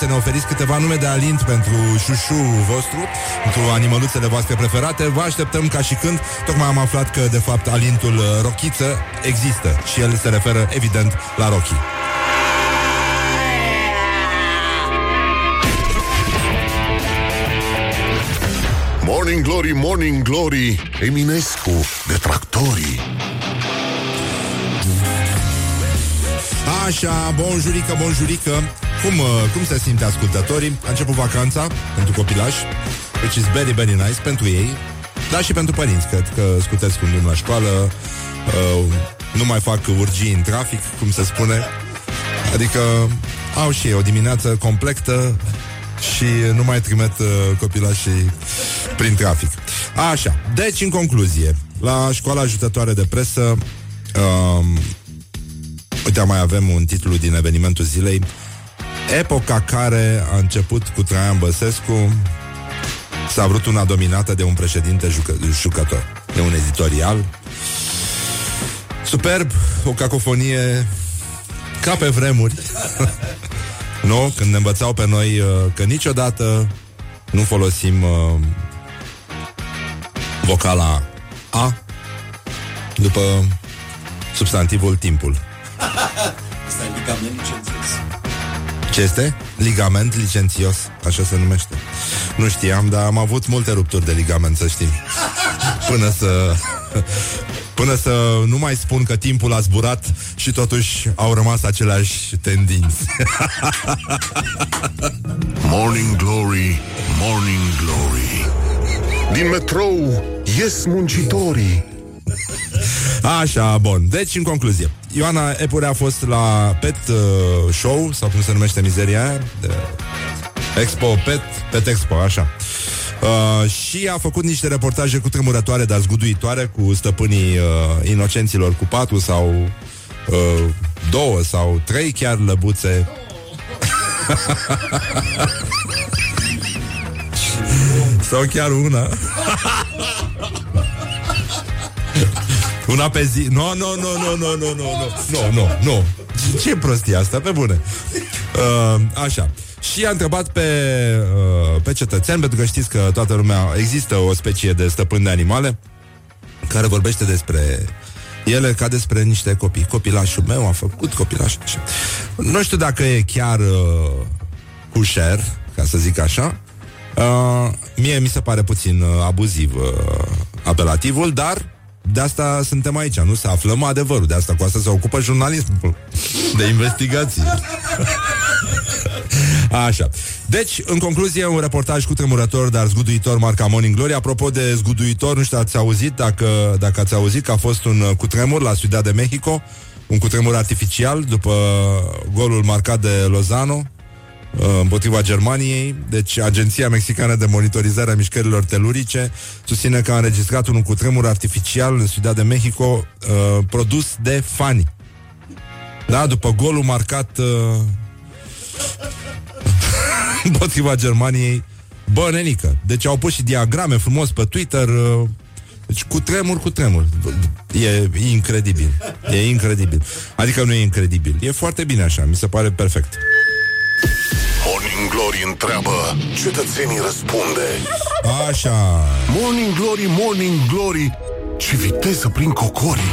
să ne oferiți câteva nume de alint pentru șușu vostru, pentru animăluțele voastre preferate, vă așteptăm ca și când. Tocmai am aflat că, de fapt, alintul uh, rochiță există și el se referă, evident, la Rocky. Morning glory, morning glory. Eminescu de tractorii. Așa, bonjurică, bonjurică cum, uh, cum se simte ascultătorii? A început vacanța pentru copilași Which is very, very nice pentru ei Dar și pentru părinți Cred că scuteți cu un la școală uh, Nu mai fac urgii în trafic Cum se spune Adică au și ei o dimineață completă și nu mai trimit uh, copilașii prin trafic. Așa, deci în concluzie, la școala ajutătoare de presă, um, uite, mai avem un titlu din evenimentul zilei, Epoca care a început cu Traian Băsescu. S-a vrut una dominată de un președinte jucă, jucător De un editorial. Superb, o cacofonie Ca pe vremuri [LAUGHS] Nu? Când ne învățau pe noi uh, Că niciodată nu folosim uh, Vocala A După substantivul timpul [LAUGHS] ce este? Ligament licențios, așa se numește. Nu știam, dar am avut multe rupturi de ligament, să știm. [LAUGHS] Până să... Până să nu mai spun că timpul a zburat și totuși au rămas aceleași tendinți. [LAUGHS] morning Glory, Morning Glory Din metrou ies muncitorii Așa, bun. Deci, în concluzie, Ioana Epure a fost la Pet uh, Show, sau cum se numește mizeria aia, de Expo Pet, Pet Expo, așa. Uh, și a făcut niște reportaje cu tremurătoare, dar zguduitoare, cu stăpânii uh, inocenților cu patru sau uh, două sau trei chiar lăbuțe. [LAUGHS] sau chiar una. [LAUGHS] Una pe zi. Nu, nu, nu, nu, nu, nu, nu, nu, nu, nu. Ce prostie asta, pe bune. Uh, așa. Și a întrebat pe, uh, pe cetățean, pentru că știți că toată lumea există o specie de stăpân de animale care vorbește despre ele ca despre niște copii. Copilașul meu a făcut copilașul așa. Nu știu dacă e chiar uh, cușer, ca să zic așa. Uh, mie mi se pare puțin uh, abuziv uh, apelativul, dar de asta suntem aici, nu? Să aflăm adevărul. De asta cu asta se ocupă jurnalismul de investigații. [LAUGHS] Așa. Deci, în concluzie, un reportaj cu tremurător, dar zguduitor marca Morning Glory. Apropo de zguduitor, nu știu, ați auzit, dacă, dacă ați auzit că a fost un cutremur la Ciudad de Mexico, un cutremur artificial după golul marcat de Lozano, Uh, împotriva Germaniei. Deci, Agenția Mexicană de Monitorizare a Mișcărilor Telurice susține că a înregistrat un cutremur artificial în Ciudad de Mexico uh, produs de fani. Da, după golul marcat uh, [LAUGHS] împotriva Germaniei Bă, nenică. Deci au pus și diagrame frumos pe Twitter uh, deci cu tremur, cu tremur. E incredibil. E incredibil. Adică nu e incredibil. E foarte bine așa. Mi se pare perfect. Morning Glory întreabă, cetățenii răspunde. Așa. Morning Glory, Morning Glory, ce viteză prin cocorii.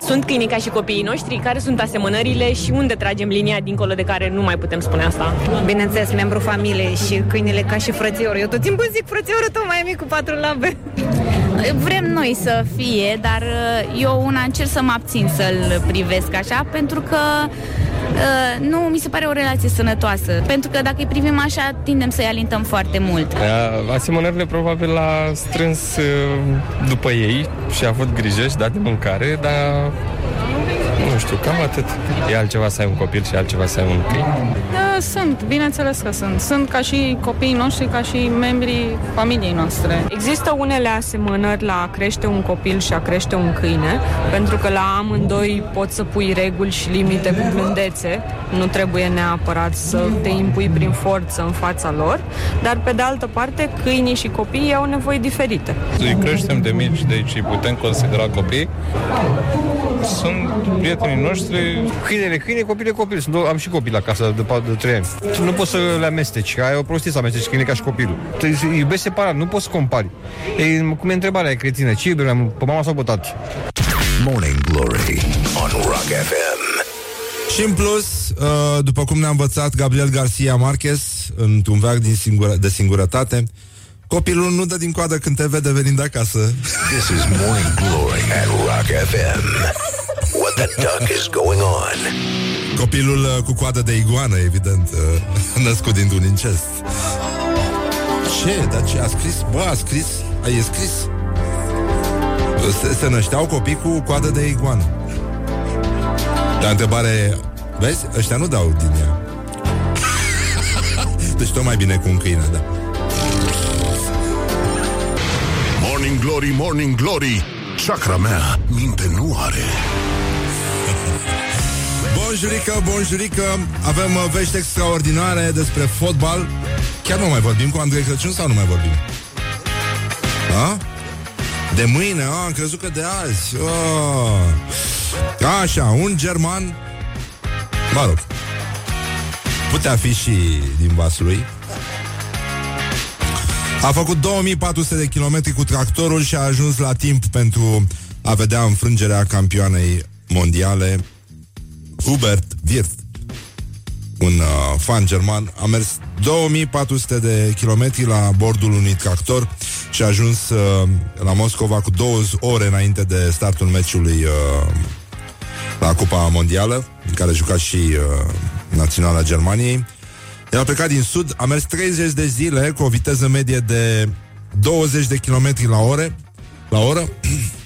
Sunt câinii ca și copiii noștri, care sunt asemănările și unde tragem linia dincolo de care nu mai putem spune asta? Bineînțeles, membru familiei și câinile ca și frățiorul. Eu tot timpul zic frățiorul tău mai mic cu patru labe. Vrem noi să fie, dar uh, eu una încerc să mă abțin să-l privesc așa, pentru că uh, nu mi se pare o relație sănătoasă. Pentru că dacă îi privim așa, tindem să-i alintăm foarte mult. Asemănările probabil l-a strâns uh, după ei și a avut grijă și dat de mâncare, dar nu știu, cam atât. E altceva să ai un copil și altceva să ai un câine. Da, sunt, bineînțeles că sunt. Sunt ca și copiii noștri, ca și membrii familiei noastre. Există unele asemănări la a crește un copil și a crește un câine, pentru că la amândoi poți să pui reguli și limite cu blândețe. Nu trebuie neapărat să te impui prin forță în fața lor, dar pe de altă parte, câinii și copiii au nevoi diferite. Îi creștem de mici, deci îi putem considera copii. Sunt prietenii noștri. Câinele, câine, copile, copil. Sunt, am și copii la casă de, de 3 ani. Nu poți să le amesteci, ai o prostie să amesteci câine ca și copilul. Te iubești separat, nu poți să compari. E, cum e întrebarea e cretină, ce iubim, pe mama sau pe tati? Morning Glory on Rock FM. Și în plus, uh, după cum ne-a învățat Gabriel Garcia Marquez într-un veac din singura, de singurătate, copilul nu dă din coadă când te vede venind acasă. This is Morning Glory at Rock FM. What the duck is going on? Copilul uh, cu coadă de iguană, evident, uh, [LAUGHS] născut dintr-un incest. Ce? Dar ce? A scris? Bă, a scris? A, e scris? Se, se nășteau copii cu coadă de iguană. Dar întrebare Vezi? Ăștia nu dau din ea. [LAUGHS] deci tot mai bine cu un câine, da. Morning Glory, Morning Glory, chakra mea minte nu are. Bonjurică, bonjurică Avem uh, vești extraordinare despre fotbal Chiar nu mai vorbim cu Andrei Crăciun sau nu mai vorbim? A? De mâine, a, am crezut că de azi a. Așa, un german Mă rog Putea fi și din vasul lui A făcut 2400 de kilometri cu tractorul Și a ajuns la timp pentru a vedea înfrângerea campioanei mondiale Hubert Wirth un uh, fan german, a mers 2400 de kilometri la bordul unui tractor și a ajuns uh, la Moscova cu două ore înainte de startul meciului uh, la Cupa Mondială, în care juca și uh, Naționala Germaniei. El a plecat din sud, a mers 30 de zile cu o viteză medie de 20 de kilometri la ore, la oră [CLEARS THROAT]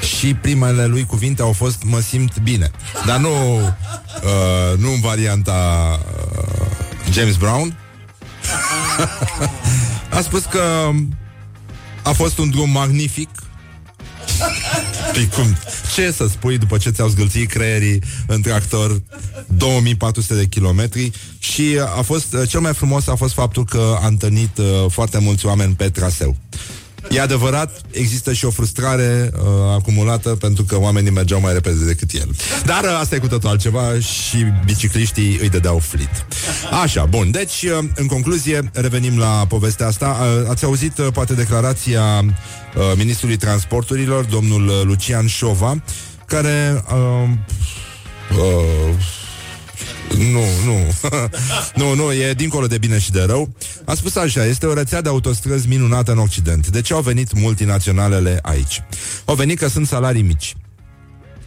și primele lui cuvinte au fost mă simt bine. Dar nu, uh, nu în varianta uh, James Brown. [LAUGHS] a spus că a fost un drum magnific. Păi cum? Ce să spui după ce ți-au zgâlțit creierii în tractor 2400 de kilometri și a fost, uh, cel mai frumos a fost faptul că a întâlnit uh, foarte mulți oameni pe traseu. E adevărat, există și o frustrare uh, acumulată pentru că oamenii mergeau mai repede decât el. Dar uh, asta e cu totul altceva și bicicliștii îi dădeau flit. Așa, bun. Deci, uh, în concluzie, revenim la povestea asta. Uh, ați auzit, uh, poate, declarația uh, ministrului transporturilor, domnul uh, Lucian Șova, care... Uh, uh, nu, nu. [LAUGHS] nu, nu, e dincolo de bine și de rău. A spus așa, este o rețea de autostrăzi minunată în Occident. De ce au venit multinaționalele aici? Au venit că sunt salarii mici.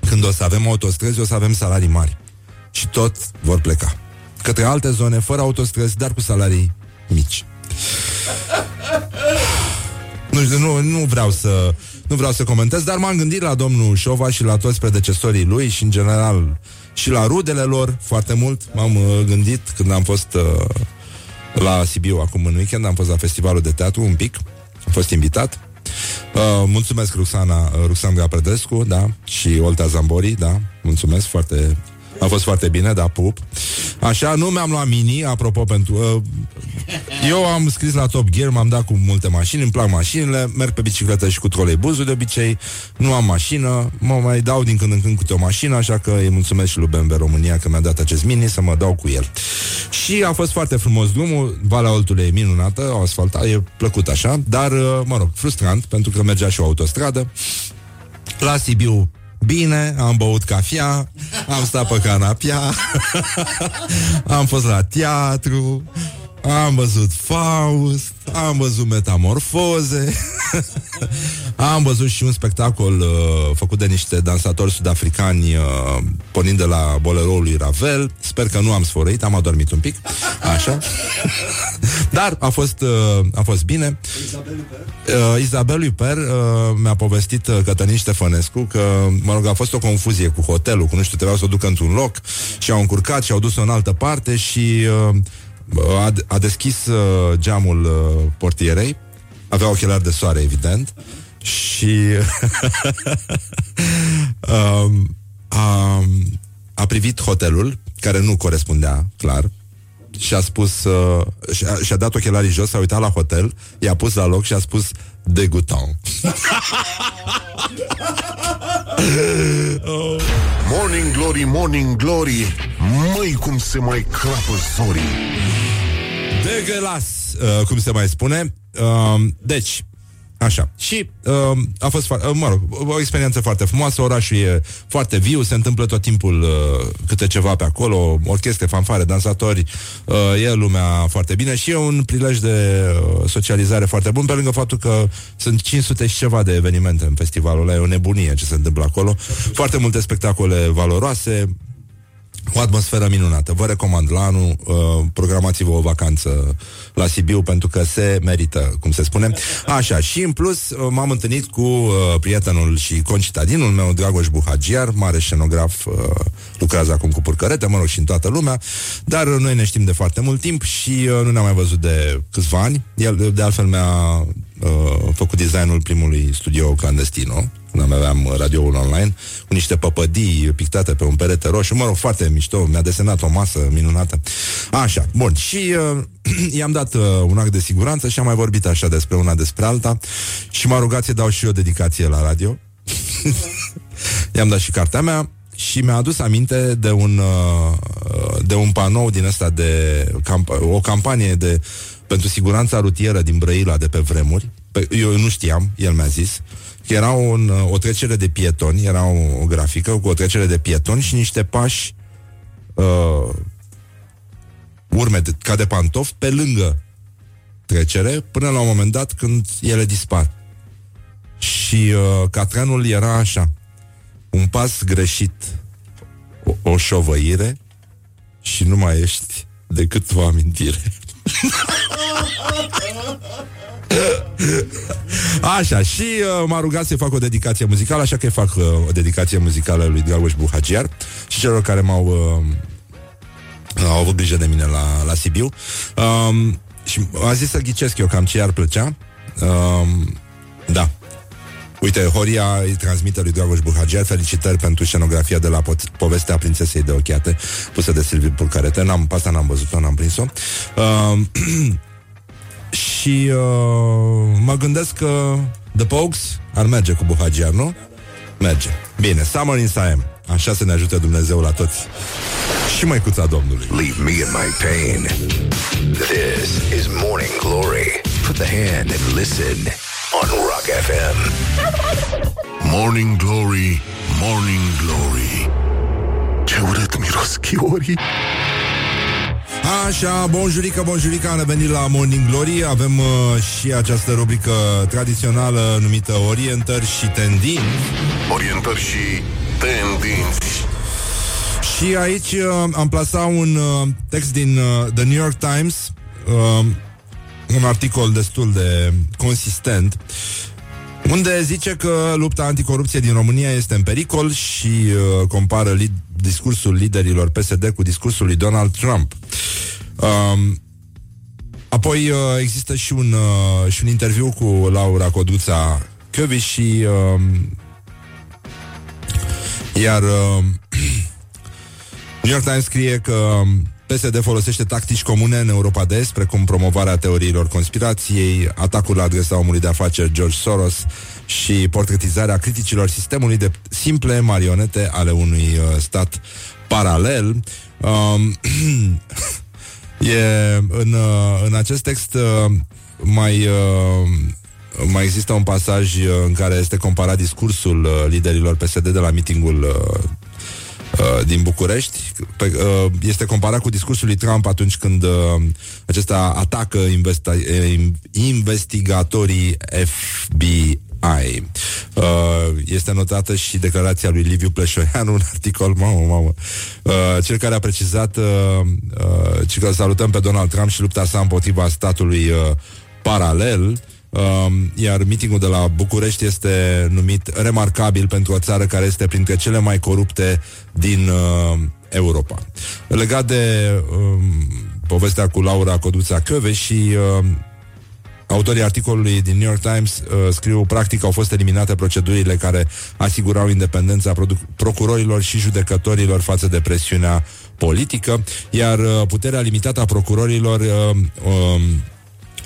Când o să avem autostrăzi, o să avem salarii mari. Și tot vor pleca. Către alte zone, fără autostrăzi, dar cu salarii mici. Nu, nu, nu vreau să nu vreau să comentez, dar m-am gândit la domnul Șova și la toți predecesorii lui și în general și la rudele lor foarte mult. M-am uh, gândit când am fost uh, la Sibiu acum în weekend, am fost la festivalul de teatru un pic, am fost invitat. Uh, mulțumesc Ruxana, uh, Ruxandra Predescu, da, și Olta Zambori, da, mulțumesc foarte a fost foarte bine, da, pup. Așa, nu mi-am luat mini, apropo, pentru... Uh, eu am scris la Top Gear, m-am dat cu multe mașini, îmi plac mașinile, merg pe bicicletă și cu troleibuzul de obicei, nu am mașină, mă mai dau din când în când câte o mașină, așa că îi mulțumesc și lui BMW România că mi-a dat acest mini să mă dau cu el. Și a fost foarte frumos drumul, Valea Oltului e minunată, o asfaltat, e plăcut așa, dar, uh, mă rog, frustrant, pentru că mergea și o autostradă. La Sibiu Bine, am băut cafea, am stat pe canapia, [LAUGHS] am fost la teatru, am văzut Faust, am văzut metamorfoze, [LAUGHS] am văzut și un spectacol uh, făcut de niște dansatori sud-africani uh, pornind de la boleroul lui Ravel. Sper că nu am sfărăit, am adormit un pic. Așa. [LAUGHS] Dar a fost, uh, a fost bine. Uh, Isabel Luper uh, mi-a povestit uh, Cătălin Ștefănescu că, mă rog, a fost o confuzie cu hotelul, cu nu știu, trebuia să o ducă într-un loc și au încurcat și au dus-o în altă parte și uh, a, a deschis uh, geamul uh, portierei, avea ochelari de soare, evident, și [LAUGHS] um, a, a privit hotelul, care nu corespundea, clar, și a spus, uh, și-a, și-a dat ochelarii jos, s-a uitat la hotel, i-a pus la loc și a spus degutant. [LAUGHS] Morning Glory, Morning Glory Măi cum se mai crapă zorii De gălas, uh, cum se mai spune. Uh, deci, Așa. Și uh, a fost, fo- uh, mă rog, o experiență foarte frumoasă, orașul e foarte viu, se întâmplă tot timpul uh, câte ceva pe acolo, orchestre, fanfare, dansatori, uh, e lumea foarte bine și e un prilej de uh, socializare foarte bun, pe lângă faptul că sunt 500 și ceva de evenimente în festivalul ăla, e o nebunie ce se întâmplă acolo, foarte multe spectacole valoroase, o atmosferă minunată. Vă recomand la anul, uh, programați-vă o vacanță la Sibiu pentru că se merită, cum se spune. Așa, și în plus uh, m-am întâlnit cu uh, prietenul și concitadinul meu, Dragoș Buhagiar, mare scenograf, uh, lucrează acum cu purcărete, mă rog, și în toată lumea, dar uh, noi ne știm de foarte mult timp și uh, nu ne-am mai văzut de câțiva ani. El, de altfel, mi-a uh, făcut designul primului studio clandestino când aveam radioul online, cu niște păpădii pictate pe un perete roșu, mă rog, foarte mișto, mi-a desenat o masă minunată. Așa, bun, și uh, [CLEARS THROAT] i-am dat uh, un act de siguranță și am mai vorbit așa despre una despre alta și m-a rugat să dau și eu dedicație la radio. [LAUGHS] I-am dat și cartea mea și mi-a adus aminte de un, uh, de un panou din ăsta de camp- o campanie de pentru siguranța rutieră din Brăila de pe vremuri. Pe, eu nu știam, el mi-a zis că era un, o trecere de pietoni, era o, o grafică cu o trecere de pietoni și niște pași uh, urme de, ca de pantofi pe lângă trecere, până la un moment dat când ele dispar. Și uh, catranul era așa un pas greșit, o, o șovăire și nu mai ești decât o amintire. [LAUGHS] Așa, și uh, m-a rugat să fac o dedicație muzicală, așa că fac uh, o dedicație muzicală lui Dragoș Buhagiar și celor care m-au uh, au avut grijă de mine la, la Sibiu. Um, și a zis să ghicesc eu cam ce ar plăcea. Um, da. Uite, Horia îi transmite lui Dragoș Buhagiar felicitări pentru scenografia de la po- povestea prințesei de ochiate pusă de Silviu Pulcarete. N-am, pe asta n-am văzut-o, n-am prins-o. Uh, [CLEARS THROAT] și uh, mă gândesc că The Pogues ar merge cu Buhagiar, nu? Merge. Bine, Summer in Siam. Așa să ne ajute Dumnezeu la toți. Și măicuța Domnului. Leave me in my pain. This is Morning Glory. Put the hand and listen on Rock FM. Morning Glory, Morning Glory Ce urât miros chiorii Așa, bonjurică, bonjurică, am revenit la Morning Glory. Avem uh, și această rubrică tradițională numită Orientări și Tendinți. Orientări și tendinți. Și aici uh, am plasat un uh, text din uh, The New York Times uh, Un articol destul de consistent unde zice că lupta anticorupție din România este în pericol și uh, compară li- discursul liderilor PSD cu discursul lui Donald Trump. Um, apoi uh, există și un, uh, și un interviu cu Laura Coduța Căvi și uh, iar uh, [CLEARS THROAT] New York Times scrie că PSD folosește tactici comune în Europa de Est, precum promovarea teoriilor conspirației, atacul la adresa omului de afaceri George Soros și portretizarea criticilor sistemului de simple marionete ale unui uh, stat paralel. Um, [CLEARS THROAT] e, în, uh, în acest text uh, mai, uh, mai există un pasaj uh, în care este comparat discursul uh, liderilor PSD de la mitingul uh, uh, din București. Pe, uh, este comparat cu discursul lui Trump atunci când uh, acesta atacă investa- uh, investigatorii FBI. Uh, este notată și declarația lui Liviu Pleșoianu, un articol, mamă, mamă, uh, cel care a precizat uh, uh, că salutăm pe Donald Trump și lupta sa împotriva statului uh, paralel. Uh, iar mitingul de la București este numit remarcabil pentru o țară care este printre cele mai corupte din uh, Europa. Legat de uh, povestea cu Laura Coduța Căve și uh, Autorii articolului din New York Times uh, scriu practic au fost eliminate procedurile care asigurau independența produ- procurorilor și judecătorilor față de presiunea politică, iar uh, puterea limitată a procurorilor uh, uh,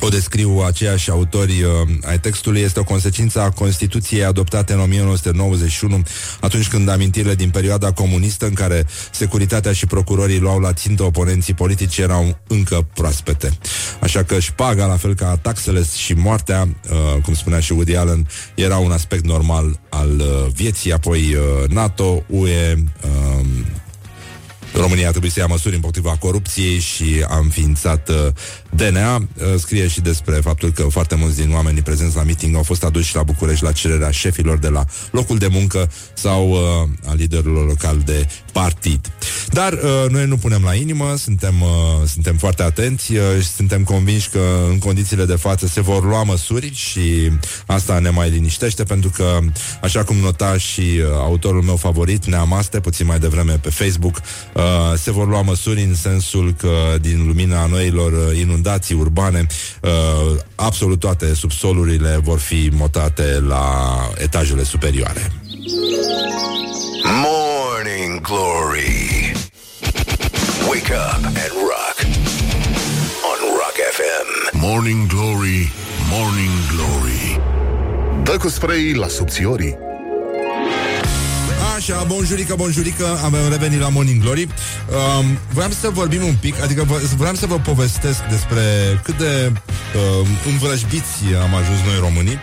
o descriu aceiași autori uh, ai textului, este o consecință a Constituției adoptate în 1991, atunci când amintirile din perioada comunistă în care securitatea și procurorii luau la țintă oponenții politici erau încă proaspete. Așa că șpaga, la fel ca taxele și moartea, uh, cum spunea și Woody Allen, era un aspect normal al uh, vieții, apoi uh, NATO, UE, uh, România trebuie să ia măsuri împotriva corupției și a înființat uh, DNA. Uh, scrie și despre faptul că foarte mulți din oamenii prezenți la meeting au fost aduși la București la cererea șefilor de la locul de muncă sau uh, a liderilor local de partid. Dar uh, noi nu punem la inimă, suntem, uh, suntem foarte atenți uh, și suntem convinși că în condițiile de față se vor lua măsuri și asta ne mai liniștește pentru că, așa cum nota și uh, autorul meu favorit, Neamaste, puțin mai devreme pe Facebook, uh, uh, se vor lua măsuri în sensul că din lumina noilor uh, inundații urbane uh, absolut toate subsolurile vor fi motate la etajele superioare. Morning Glory. Wake up and rock. On Rock FM. Morning Glory, Morning Glory Dă cu spray la subțiorii Așa, bonjurică, bonjurică, am revenit la Morning Glory um, Vreau să vorbim un pic, adică vă, vreau să vă povestesc despre cât de um, învrăjbiți am ajuns noi românii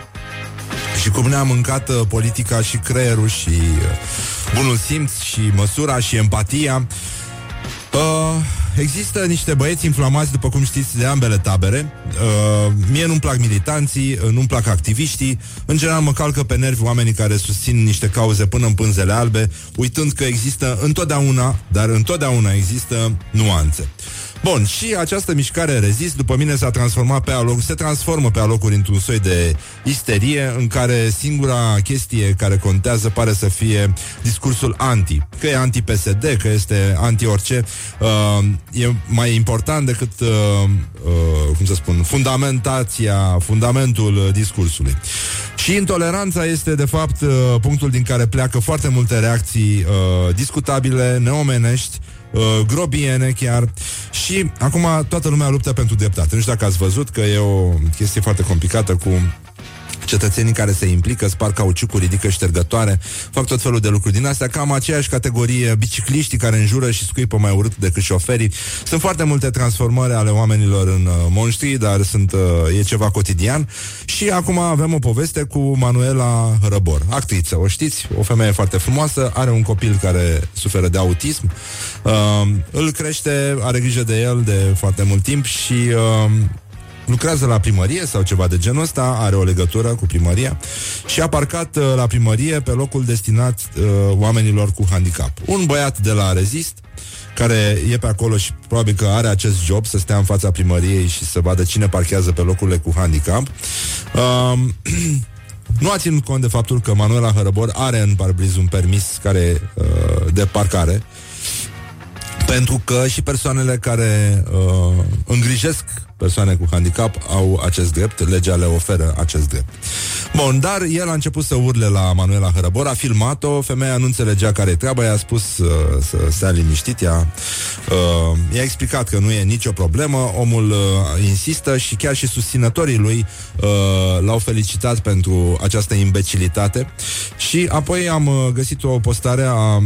și cum ne-a mâncat uh, politica și creierul și uh, bunul simț și măsura și empatia. Uh, există niște băieți inflamați, după cum știți, de ambele tabere. Uh, mie nu-mi plac militanții, uh, nu-mi plac activiștii. În general mă calcă pe nervi oamenii care susțin niște cauze până în pânzele albe, uitând că există întotdeauna, dar întotdeauna există nuanțe. Bun, și această mișcare rezist, după mine s-a transformat pe aloc, se transformă pe alocuri într-un soi de isterie în care singura chestie care contează pare să fie discursul anti. Că e anti-PSD, că este anti-orice, uh, e mai important decât, uh, uh, cum să spun, fundamentația, fundamentul uh, discursului. Și intoleranța este, de fapt, uh, punctul din care pleacă foarte multe reacții uh, discutabile, neomenești, uh, grobiene chiar și acum toată lumea luptă pentru dreptate. Nu știu dacă ați văzut că e o chestie foarte complicată cu cetățenii care se implică, spar cauciucuri, ridică ștergătoare, fac tot felul de lucruri din astea, cam aceeași categorie bicicliștii care înjură și scuipă mai urât decât șoferii. Sunt foarte multe transformări ale oamenilor în uh, monștri, dar sunt, uh, e ceva cotidian. Și acum avem o poveste cu Manuela Răbor, actriță, o știți, o femeie foarte frumoasă, are un copil care suferă de autism, uh, îl crește, are grijă de el de foarte mult timp și uh, lucrează la primărie sau ceva de genul ăsta, are o legătură cu primăria și a parcat uh, la primărie pe locul destinat uh, oamenilor cu handicap. Un băiat de la Rezist care e pe acolo și probabil că are acest job să stea în fața primăriei și să vadă cine parchează pe locurile cu handicap. Um, [CLEARS THROAT] nu a ținut cont de faptul că Manuela Hărăbor are în parbriz un permis care uh, de parcare pentru că și persoanele care uh, îngrijesc persoane cu handicap au acest drept, legea le oferă acest drept. Bun, dar el a început să urle la Manuela Hărăbor, a filmat-o, femeia nu înțelegea care e treaba, i-a spus uh, să stea liniștit, ea, uh, i-a explicat că nu e nicio problemă, omul uh, insistă și chiar și susținătorii lui uh, l-au felicitat pentru această imbecilitate și apoi am uh, găsit o postare a uh,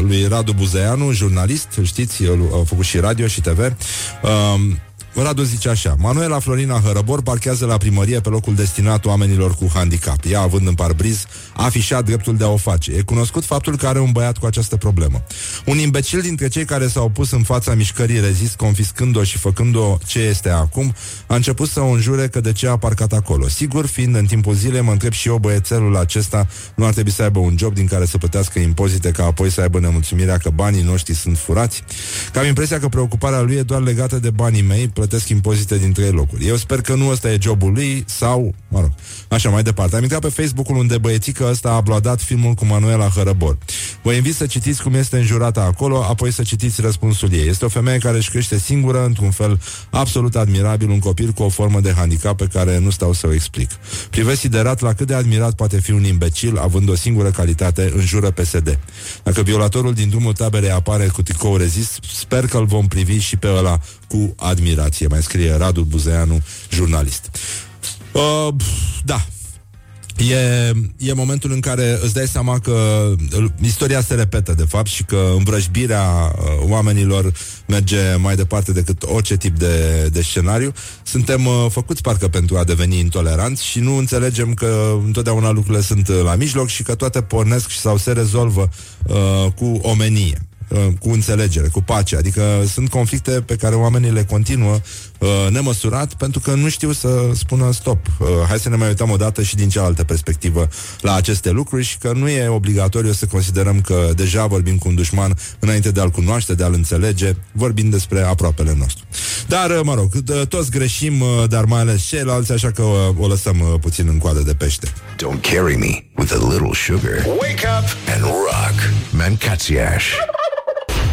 lui Radu Buzeanu, jurnalist, știți, el a făcut și radio și TV, uh, Radu zice așa Manuela Florina Hărăbor parchează la primărie pe locul destinat oamenilor cu handicap. Ea, având în parbriz, a afișat dreptul de a o face. E cunoscut faptul că are un băiat cu această problemă. Un imbecil dintre cei care s-au pus în fața mișcării rezist Confiscând-o și făcând-o ce este acum A început să o înjure că de ce a parcat acolo. Sigur, fiind în timpul zilei, mă întreb și eu Băiețelul acesta nu ar trebui să aibă un job Din care să plătească impozite Ca apoi să aibă nemulțumirea că banii noștri sunt furați? Că am impresia că preocuparea lui e doar legată de banii mei plătesc impozite din trei locuri. Eu sper că nu ăsta e jobul lui sau, mă rog, așa mai departe. Am intrat pe Facebook-ul unde băiețica ăsta a aplaudat filmul cu Manuela Hărăbor. Vă invit să citiți cum este înjurată acolo, apoi să citiți răspunsul ei. Este o femeie care își crește singură, într-un fel absolut admirabil, un copil cu o formă de handicap pe care nu stau să o explic. Privesc siderat la cât de admirat poate fi un imbecil având o singură calitate, înjură PSD. Dacă violatorul din drumul taberei apare cu tricou rezist, sper că îl vom privi și pe ăla cu admirație. Mai scrie Radu Buzeanu, jurnalist. Uh, da, E, e momentul în care îți dai seama că istoria se repetă, de fapt, și că învrăjbirea uh, oamenilor merge mai departe decât orice tip de, de scenariu. Suntem uh, făcuți parcă pentru a deveni intoleranți și nu înțelegem că întotdeauna lucrurile sunt uh, la mijloc și că toate pornesc sau se rezolvă uh, cu omenie. Uh, cu înțelegere, cu pace. Adică sunt conflicte pe care oamenii le continuă uh, nemăsurat pentru că nu știu să spună stop. Uh, hai să ne mai uităm o dată și din cealaltă perspectivă la aceste lucruri și că nu e obligatoriu să considerăm că deja vorbim cu un dușman înainte de a-l cunoaște, de a-l înțelege, vorbind despre aproapele nostru. Dar, uh, mă rog, uh, toți greșim, uh, dar mai ales ceilalți, așa că uh, o lăsăm uh, puțin în coadă de pește. Don't carry me with a little sugar. Wake up and rock. Mancațiaș.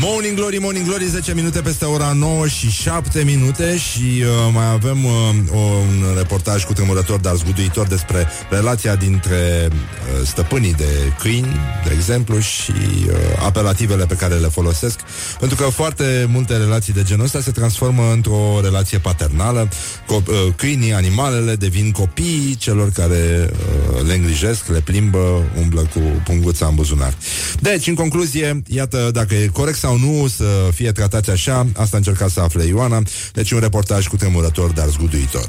Morning Glory, Morning Glory 10 minute peste ora 9 și 7 minute Și uh, mai avem uh, un reportaj cu tremurător, dar zguduitor Despre relația dintre uh, stăpânii de câini De exemplu Și uh, apelativele pe care le folosesc. Pentru că foarte multe relații de genul ăsta Se transformă într-o relație paternală. Co- uh, Câinii, animalele devin copiii Celor care uh, le îngrijesc Le plimbă, umblă cu punguța în buzunar. Deci, în concluzie, iată dacă e corect sau nu să fie tratați așa, asta încerca să afle Ioana, deci un reportaj cu tremurător, dar zguduitor.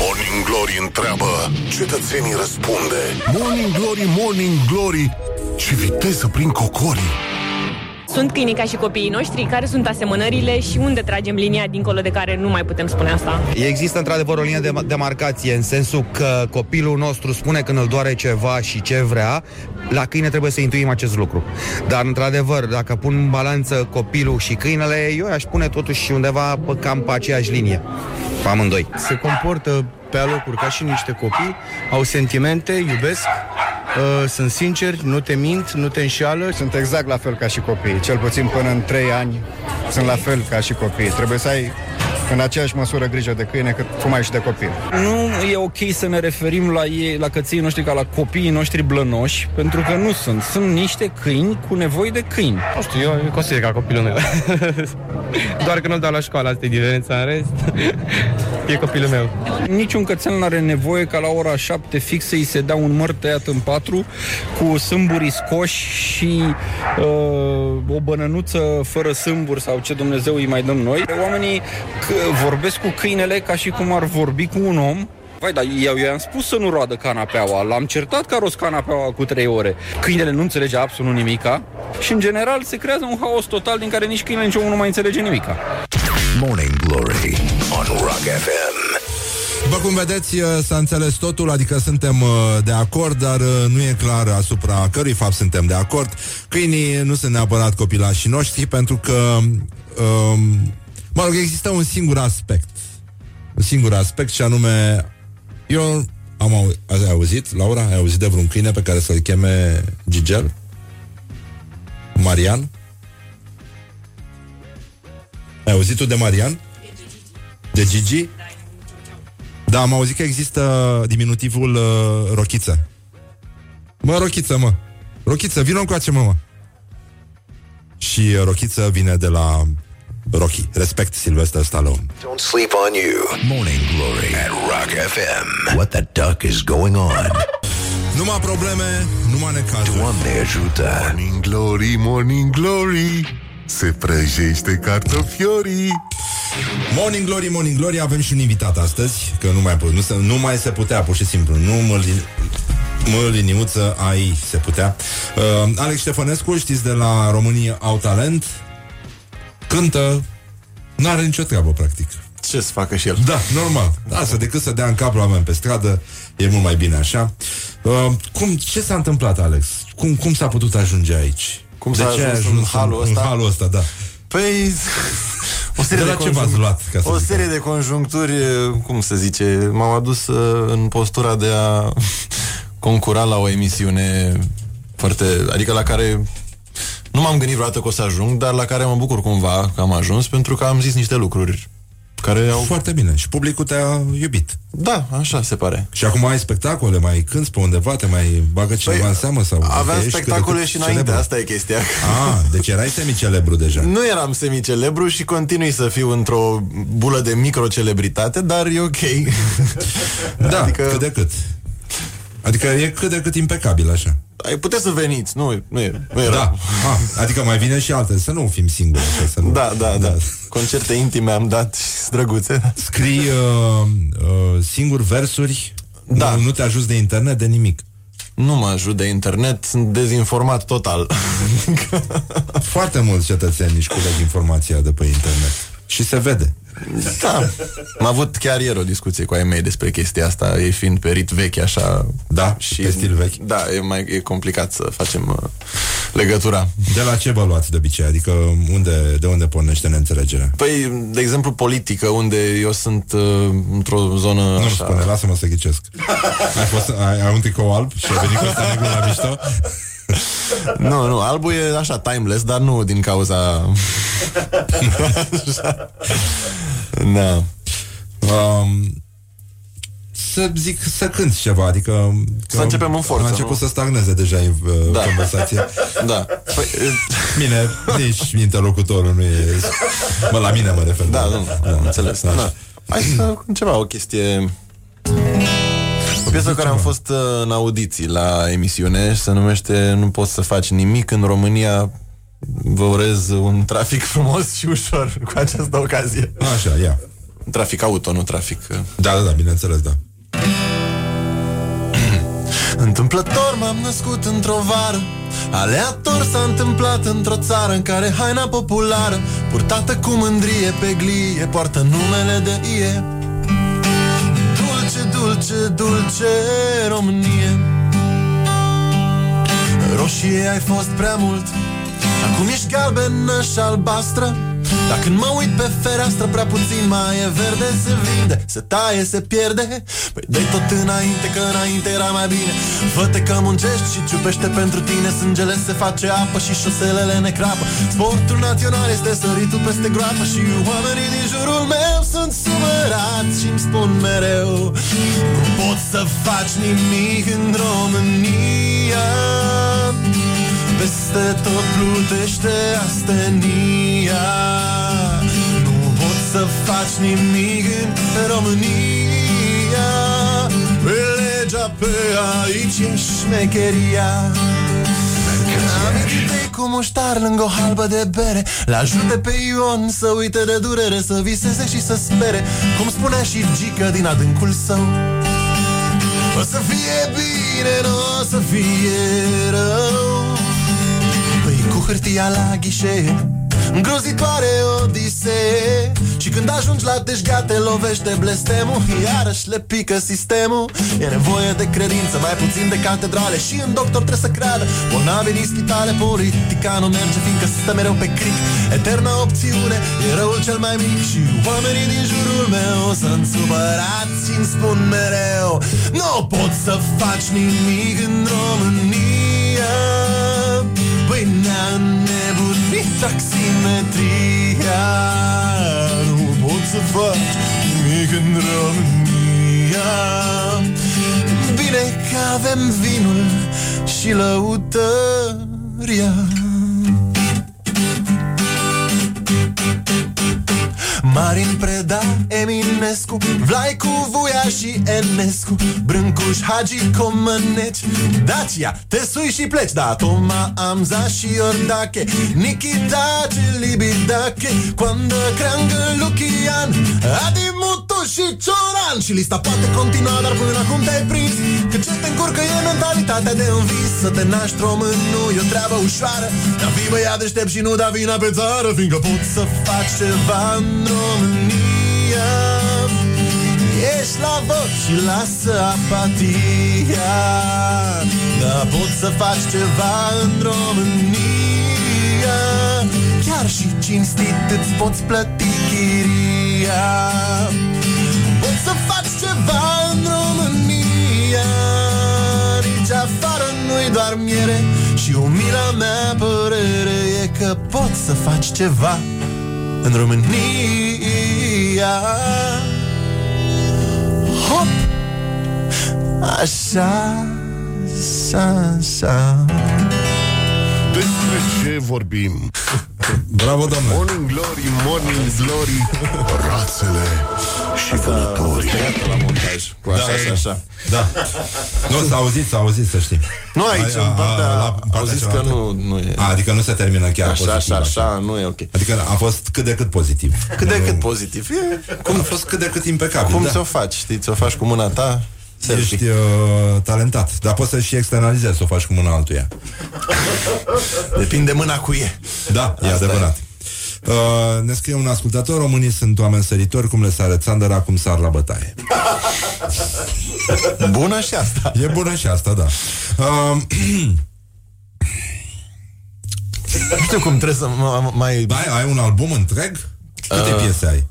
Morning Glory întreabă Cetățenii răspunde. Morning Glory, Morning Glory. Ce viteză prin cocorii Sunt câinii ca și copiii noștri, care sunt asemănările și unde tragem linia dincolo de care nu mai putem spune asta. Există într-adevăr o linie de demarcație în sensul că copilul nostru spune când îl doare ceva și ce vrea, la câine trebuie să intuim acest lucru. Dar într-adevăr, dacă pun în balanță copilul și câinele, eu aș pune totuși undeva pe cam pe aceeași linie. Pe amândoi. se comportă pe alocuri ca și niște copii, au sentimente, iubesc, uh, sunt sinceri, nu te mint, nu te înșeală. Sunt exact la fel ca și copiii, cel puțin până în 3 ani sunt la fel ca și copiii. Trebuie să ai în aceeași măsură grijă de câine cât cum ai și de copil. Nu e ok să ne referim la ei, la căței noștri ca la copiii noștri blănoși, pentru că nu sunt. Sunt niște câini cu nevoi de câini. Nu știu, eu îl consider ca copilul meu. Doar că nu-l dau la școală, asta e diferența în rest. e copilul meu. Niciun cățel nu are nevoie ca la ora 7 fix să-i se dea un măr tăiat în patru cu sâmburii scoși și uh, o bănănuță fără sâmburi sau ce Dumnezeu îi mai dăm noi. Oamenii c- vorbesc cu câinele ca și cum ar vorbi cu un om Vai, dar eu i-am spus să nu roadă canapeaua, l-am certat că a rost canapeaua cu 3 ore. Câinele nu înțelege absolut nimica și, în general, se creează un haos total din care nici câinele nici omul nu mai înțelege nimica. Morning Glory on Rock FM. După cum vedeți, uh, s-a înțeles totul, adică suntem uh, de acord, dar uh, nu e clar asupra cărui fapt suntem de acord. Câinii nu sunt neapărat copilașii noștri, pentru că, um, mă rog, există un singur aspect. Un singur aspect și anume, eu am au, ați auzit, Laura, ai auzit de vreun câine pe care să-l cheme Gigel? Marian? Ai auzit tu de Marian? De Gigi? Da, am auzit că există diminutivul uh, Rochiță. Mă, Rochiță, mă. Rochiță, vină încoace, mă, mă. Și uh, Rochiță vine de la Rocky. Respect Sylvester Stallone. Don't sleep on you. Morning Glory at Rock FM. What the duck is going on? Numai probleme, numai necazuri. Doamne ajută. Morning Glory, Morning Glory Se prăjește cartofiorii Morning Glory, Morning Glory, avem și un invitat astăzi, că nu mai, nu, se, nu mai se putea, pur și simplu. Nu mă, mă liniuță, ai se putea. Uh, Alex Ștefănescu, știți de la România Au Talent, cântă, nu are nicio treabă, practic. Ce să facă și el? Da, normal. Asta decât să dea în cap la oameni pe stradă, e mult mai bine așa. Uh, cum, ce s-a întâmplat, Alex? Cum, cum s-a putut ajunge aici? Cum s-a ce ai ajuns în halul ăsta? În halul ăsta, da. Păi, o serie De de, la ce v-ați luat, ca să O zic serie de conjuncturi, cum se zice, m-au adus uh, în postura de a [LAUGHS] concura la o emisiune foarte, adică la care nu m-am gândit vreodată că o să ajung, dar la care mă bucur cumva că am ajuns, pentru că am zis niște lucruri care au... Foarte bine. Și publicul te-a iubit. Da, așa se pare. Și acum ai spectacole, mai cânti pe undeva, te mai bagă cineva Păi, în seamă? Sau Aveam ești spectacole cât de cât și înainte, celebru? asta e chestia. Ah, deci erai semicelebru deja. Nu eram semicelebru și continui să fiu într-o bulă de microcelebritate, dar e ok. Da, adică... cât de cât. Adică e cât de cât impecabil așa. Ai puteți să veniți, nu, nu e, nu e Da, rău. ah, adică mai vine și alte, să nu fim singuri. Așa, să nu... Da, da, da. Concerte intime am dat și drăguțe. Scrii uh, uh, singur versuri, Da. nu, nu te ajuți de internet, de nimic. Nu mă ajut de internet, sunt dezinformat total. Foarte mulți cetățeni își culeg informația de pe internet. Și se vede. Da. Am avut chiar ieri o discuție cu ai mei despre chestia asta, ei fiind pe rit vechi așa. Da, și pe stil vechi. Da, e mai e complicat să facem uh, legătura. De la ce vă luați de obicei? Adică unde, de unde pornește neînțelegerea? Păi, de exemplu, politică, unde eu sunt uh, într-o zonă Nu așa... spune, lasă-mă să ghicesc. ai, fost, ai, ai un tricou alb și ai venit cu ăsta negru la mișto? [LAUGHS] Nu, nu, albul e așa timeless, dar nu din cauza... [LAUGHS] da. Um, să zic să cânt ceva, adică Să începem în forță, A început nu? să stagneze deja uh, Da. [LAUGHS] conversația. Da. Păi, Bine, nici interlocutorul nu e... Mă, la mine mă refer. Da, nu, da, înțeles. Da. Da. Hai să ceva, o chestie... O piesă cu care am fost uh, în audiții la emisiune și se numește Nu poți să faci nimic în România Vă urez un trafic [LAUGHS] frumos și ușor cu această ocazie. Așa, ia. Trafic auto, nu trafic... uh, Da, da, da, bineînțeles, da. [CLEARS THROAT] Întâmplător m-am născut într-o vară Aleator s-a întâmplat într-o țară În care haina populară Purtată cu mândrie pe glie Poartă numele de ie Dulce, dulce, dulce Românie Roșie ai fost prea mult Acum ești galbenă și albastră. Dar când mă uit pe fereastră Prea puțin mai e verde Se vinde, se taie, se pierde. Păi dă tot înainte, că înainte era mai bine. Fă-te că muncești și ciupește pentru tine Sângele se face apă și șoselele ne crapă. Sportul național este săritul peste groapă Și oamenii din jurul meu sunt supărați și îmi spun mereu Nu poți să faci nimic în România peste tot plutește astenia. Nu poți să faci nimic în România. Pe legea pe aici e șmecheria. Amintite cu muștar lângă o halbă de bere. L-ajute pe Ion să uite de durere Să viseze și să spere. Cum spunea și Gică din adâncul său. O să fie bine, nu o să fie rău. Păi cu hârtia la ghișe Îngrozitoare odisee. Și când ajungi la deșghea te lovește blestemul Iarăși le pică sistemul. E nevoie de credință, mai puțin de catedrale. Și în doctor trebuie să creadă Bolnavi din spitale, politica nu merge Fiindcă stă mereu pe cric. Eterna opțiune, e răul cel mai mic. Și oamenii din jurul meu sunt supărați și îmi spun mereu Nu poți să faci nimic în România taximetria Nu pot să faci nimic în România. Bine că avem vinul și lăutăria Marin Preda, Eminescu Vlaicu, Vuia și Enescu Brâncuș, Hagi, Comăneci Dacia, te sui și pleci Da, Toma, Amza și Iordache Nikita, Libidache Quando creangă Lucian Adi, Mutu și Cioran. Și lista poate continua, dar până acum te-ai prins Că ce te încurcă e mentalitatea de un vis. Să te naști român nu e o treabă ușoară Dar fii băiat deștept și nu da vina pe țară Fiindcă poți să faci ceva în România. Ești la vot și lasă apatia. Dar poți să faci ceva în România. Chiar și cinstit îți poți plăti chiria. Poți să faci ceva în România. Nici afară nu-i doar miere Și umila mea părere e că poți să faci ceva în România Hop! Așa, așa, așa Despre ce vorbim? [LAUGHS] Bravo, domnule! Morning Glory, Morning Glory, rațele și vânătorii. la montaj cu așa Da, și e. așa. Da. Nu, s-a auzit, s-a auzit, să știi. Nu aici, A- în a- partea, la au partea zis că cealaltă. nu, nu e. A, adică nu se termină chiar Așa, pozitiv. așa, așa, nu e ok. Adică a fost cât de cât pozitiv. Cât de cât pozitiv. E, Cum a fost cât de cât impecabil. cum da. ți-o faci, știi? Ți-o faci cu mâna ta? Selfie. Ești uh, talentat, dar poți să și externalizezi, să o faci cu mâna altuia. Depinde mâna cu e. Da, e Asta adevărat. Uh, ne scrie un ascultător, românii sunt oameni săritori, cum le sare țandăra, cum sar la bătaie. Bună și asta. E bună și asta, da. Uh, [CLEARS THROAT] Nu știu cum trebuie să mă- mai... da, ai, ai un album întreg? Câte Uh, piese ai?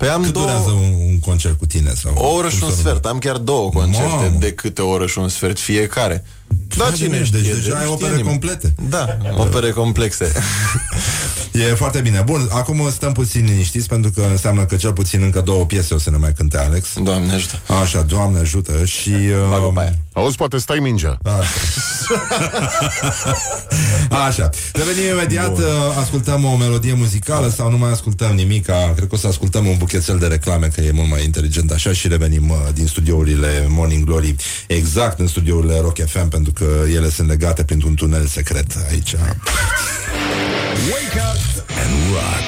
Pe am Cât două... durează un, un concert cu tine? Sau O oră cum și un să sfert. Am chiar două concerte Mamă. de câte o oră și un sfert fiecare. Da, Foarte cine bine, știe? deci deja de- ai știe opere nimeni. complete. Da, opere complexe. [LAUGHS] E foarte bine. Bun, acum stăm puțin liniștiți pentru că înseamnă că cel puțin încă două piese o să ne mai cânte Alex. Doamne ajută. Așa, Doamne ajută și... Uh, Auzi, poate stai mingea. [LAUGHS] Așa. Revenim imediat, uh, ascultăm o melodie muzicală sau nu mai ascultăm nimic. Cred că o să ascultăm un buchețel de reclame, că e mult mai inteligent așa și revenim uh, din studiourile Morning Glory, exact în studiourile Rock FM, pentru că ele sunt legate printr-un tunel secret aici. Wake up and rock.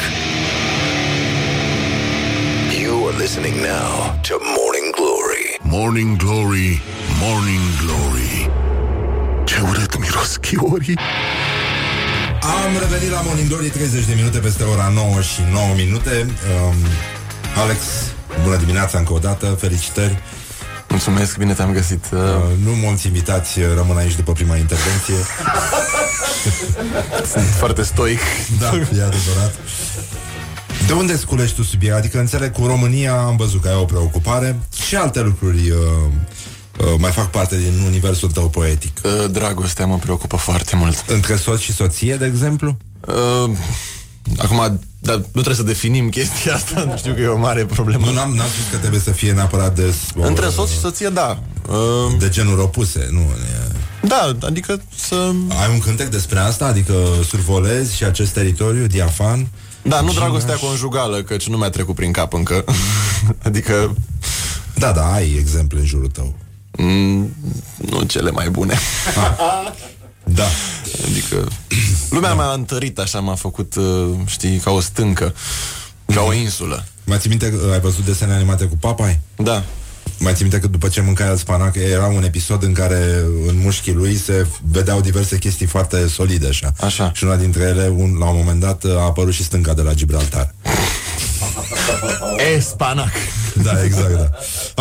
You are listening now to Morning Glory. Morning Glory, Morning Glory. Ce urât miros chiorii. Am revenit la Morning Glory 30 de minute peste ora 9 și 9 minute. Um, Alex, bună dimineața încă o dată, felicitări. Mulțumesc, bine te-am găsit. Uh, nu mulți invitați uh, rămân aici după prima intervenție. [LAUGHS] Sunt foarte stoic. Da, e adevărat. De unde sculești tu subiect? Adică înțeleg cu România am văzut că ai o preocupare și alte lucruri uh, uh, mai fac parte din universul tău poetic. Uh, Dragostea mă preocupă foarte mult. Între soț și soție, de exemplu? Uh, acum, dar nu trebuie să definim chestia asta, [LAUGHS] nu știu că e o mare problemă. Nu, n-am, n-am spus că trebuie să fie neapărat de... Între soț și soție, da. Uh, de genuri opuse, nu? E... Da, adică să... Ai un cântec despre asta? Adică survolezi și acest teritoriu, diafan? Da, nu Și dragostea n-aș- conjugală, căci nu mi-a trecut prin cap încă. [LAUGHS] adică... Da, da, ai exemple în jurul tău. Mm, nu cele mai bune. [LAUGHS] Da. Adică lumea m-a întărit așa, m-a făcut, uh, știi, ca o stâncă, ca o insulă. Mai ții minte că ai văzut desene animate cu papai? Da. Mai ții minte că după ce mâncai el spanac era un episod în care în mușchii lui se vedeau diverse chestii foarte solide așa. Așa. Și una dintre ele, un, la un moment dat, a apărut și stânca de la Gibraltar. E, spanac. Da, exact, da.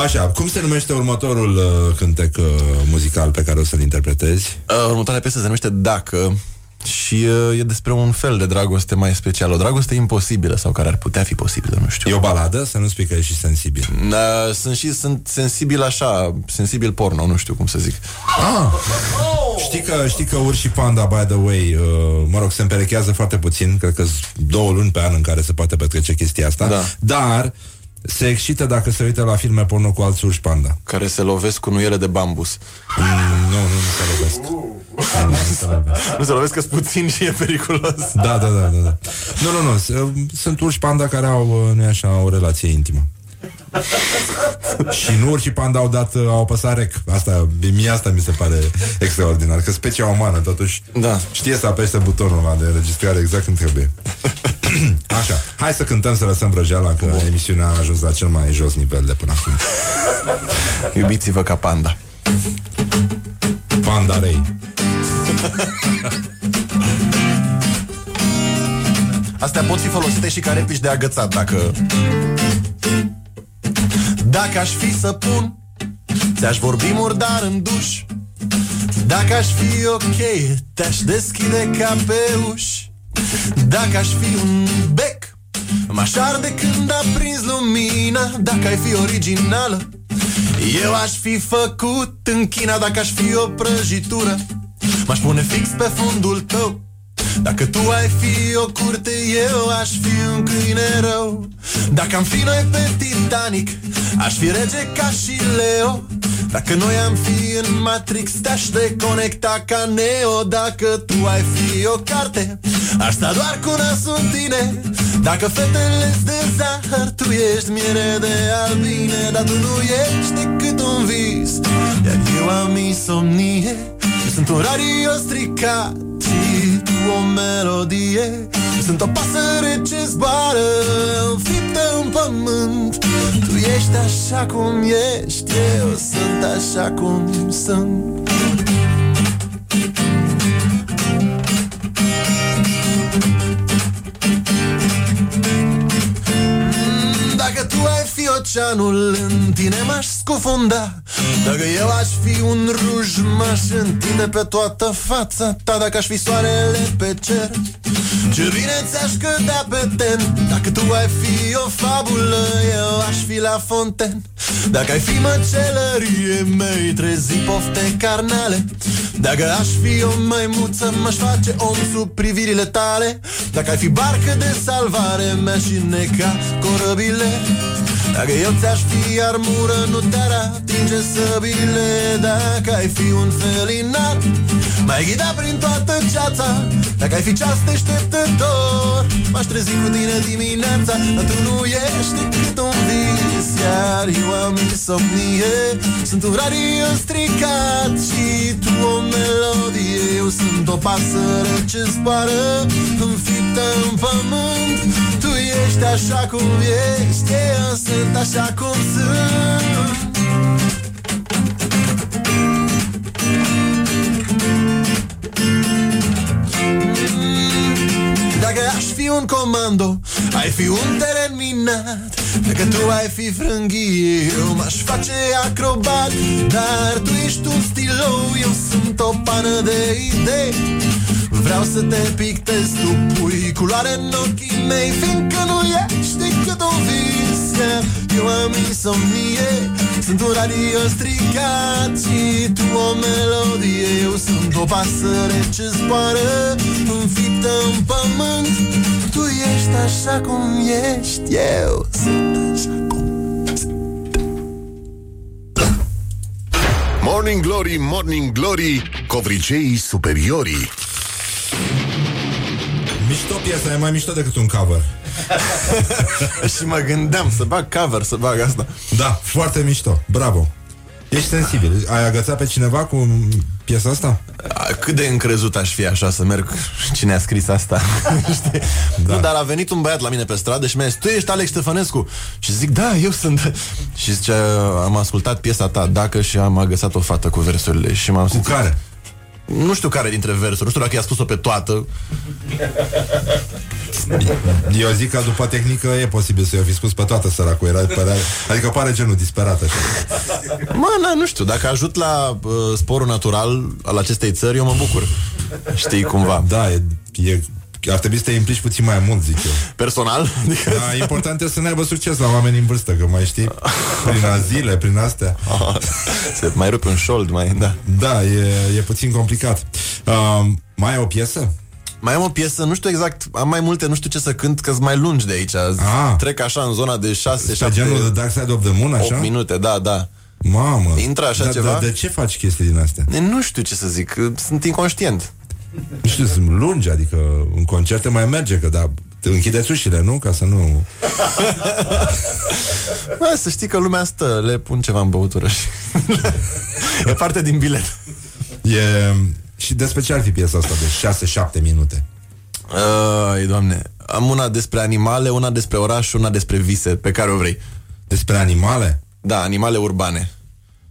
Așa, cum se numește următorul uh, cântec uh, muzical pe care o să-l interpretezi? Uh, următoarea piesă se numește Dacă și uh, e despre un fel de dragoste mai special, o dragoste imposibilă sau care ar putea fi posibilă, nu știu. E o baladă? Să nu spui că e și sensibil. Uh, sunt și sunt sensibil așa, sensibil porno, nu știu cum să zic. Ah. Știi că, știi că urși și panda, by the way, uh, mă rog, se împerechează foarte puțin, cred că sunt două luni pe an în care se poate petrece chestia asta, Da. dar se excită dacă se uită la filme porno cu alți urși panda. Care se lovesc cu nuiele de bambus. Mm, nu, nu, nu se lovesc. Nu, nu, nu se lovesc. Nu se lovesc că puțin și e periculos. Da, da, da, da, da. Nu, nu, nu, s- uh, sunt urși panda care au, uh, nu așa, o relație intimă. [LAUGHS] și nu urși panda au dat, uh, au apăsat rec. Asta, mie asta mi se pare extraordinar, că specia umană totuși da. știe să apese butonul ăla de înregistrare exact când trebuie. [COUGHS] Așa, hai să cântăm, să lăsăm vrăjeala, că emisiunea a ajuns la cel mai jos nivel de până acum. [LAUGHS] Iubiți-vă ca panda. Panda rei. Astea pot fi folosite și ca replici de agățat dacă... Dacă aș fi să pun Ți-aș vorbi murdar în duș. Dacă aș fi ok Te-aș deschide ca pe uși Dacă aș fi un bec M-aș arde când a prins lumina. Dacă ai fi originală Eu aș fi făcut în China. Dacă aș fi o prăjitură M-aș pune fix pe fundul tău dacă tu ai fi o curte, eu aș fi un câine rău. Dacă am fi noi pe Titanic, aș fi rege ca și Leo. Dacă noi am fi în Matrix, te-aș deconecta ca Neo. Dacă tu ai fi o carte, aș sta doar cu nasul în tine. Dacă fetele de zahăr, tu ești miere de albine Dar tu nu ești decât un vis, iar eu am insomnie Eu sunt un radio stricat și tu o melodie. Sunt o pasăre ce zboară înfiptă în pământ. Tu ești așa cum ești, eu sunt așa cum sunt oceanul În tine m-aș scufunda. Dacă eu aș fi un ruj M-aș întinde pe toată fața ta. Dacă aș fi soarele pe cer Ce bine ți-aș cădea pe ten. Dacă tu ai fi o fabulă Eu aș fi la fonten. Dacă ai fi măcelărie Mei trezi pofte carnale. Dacă aș fi o maimuță M-aș face om sub privirile tale. Dacă ai fi barcă de salvare Mi-aș neca corăbile Dacă eu ți-aș fi armură Nu te-ar atinge săbile. Dacă ai fi un felinar M-ai ghida prin toată ceața. Dacă ai fi ceas deșteptător M-aș trezi cu tine dimineața. Dar tu nu ești decât un vis Iar eu am insomnie Sunt un radio stricat Și tu o melodie. Eu sunt o pasăre ce zboară Înfiptă în pământ. Tu ești așa cum ești Eu sunt așa cum sunt un comando. Ai fi un teren minat Dacă tu ai fi frânghie Eu m-aș face acrobat Dar tu ești un stilou. Eu sunt o pană de idei. Vreau să te pictez Tu pui culoare în ochii mei Fiindcă nu ești decât un vis Iar Eu am insomnie Sunt un radio stricat Și tu o melodie. Eu sunt o pasăre ce zboară Înfiptă în pământ. Tu ești așa cum ești Eu sunt așa cum Morning Glory, Morning Glory, covriceii superiorii. Mișto piesa, e mai mișto decât un cover. [LAUGHS] Și mă gândeam să bag cover, să bag asta. Da, foarte mișto. Bravo. Ești sensibil. Ai agățat pe cineva cu piesa asta? A, Cât de încrezut aș fi așa să merg Cine a scris asta [LAUGHS] Știi? da. Nu, dar a venit un băiat la mine pe stradă Și mi-a zis, tu ești Alex Ștefănescu Și zic, da, eu sunt Și zice, am ascultat piesa ta Dacă și am agăsat o fată cu versurile Și m-am Cu care? Nu știu care dintre versuri Nu știu dacă i-a spus-o pe toată Eu zic că după tehnică e posibil să-i fi spus pe toată săracul era, părea, Adică pare genul disperat așa Mă, na, nu știu, dacă ajut la uh, sporul natural al acestei țări, eu mă bucur. Știi cumva. Da, e, e ar trebui să te implici puțin mai mult, zic eu. Personal? [LAUGHS] Adică... Da, important este să ne aibă succes la oameni în vârstă, că mai știi, prin azile, prin astea. Ah, se mai rupe un șold, mai, da. Da, e, e puțin complicat. Uh, mai e o piesă? Mai am o piesă, nu știu exact, am mai multe, nu știu ce să cânt, că mai lungi de aici. Ah. Trec așa în zona de 6, Pe 7, genul de Dark Side of the Moon, așa? 8 minute, da, da. Mamă. Intră așa da, ceva? Da, de ce faci chestii din astea? Nu știu ce să zic, sunt inconștient. Nu știu, sunt lungi, adică în concerte mai merge, că da, te închideți ușile, nu? Ca să nu... [LAUGHS] Bă, să știi că lumea stă, le pun ceva în băutură și... [LAUGHS] e parte din bilet. E... Și despre ce ar fi piesa asta de 6-7 minute? Ai, doamne, am una despre animale, una despre oraș și una despre vise, pe care o vrei. Despre animale? Da, animale urbane.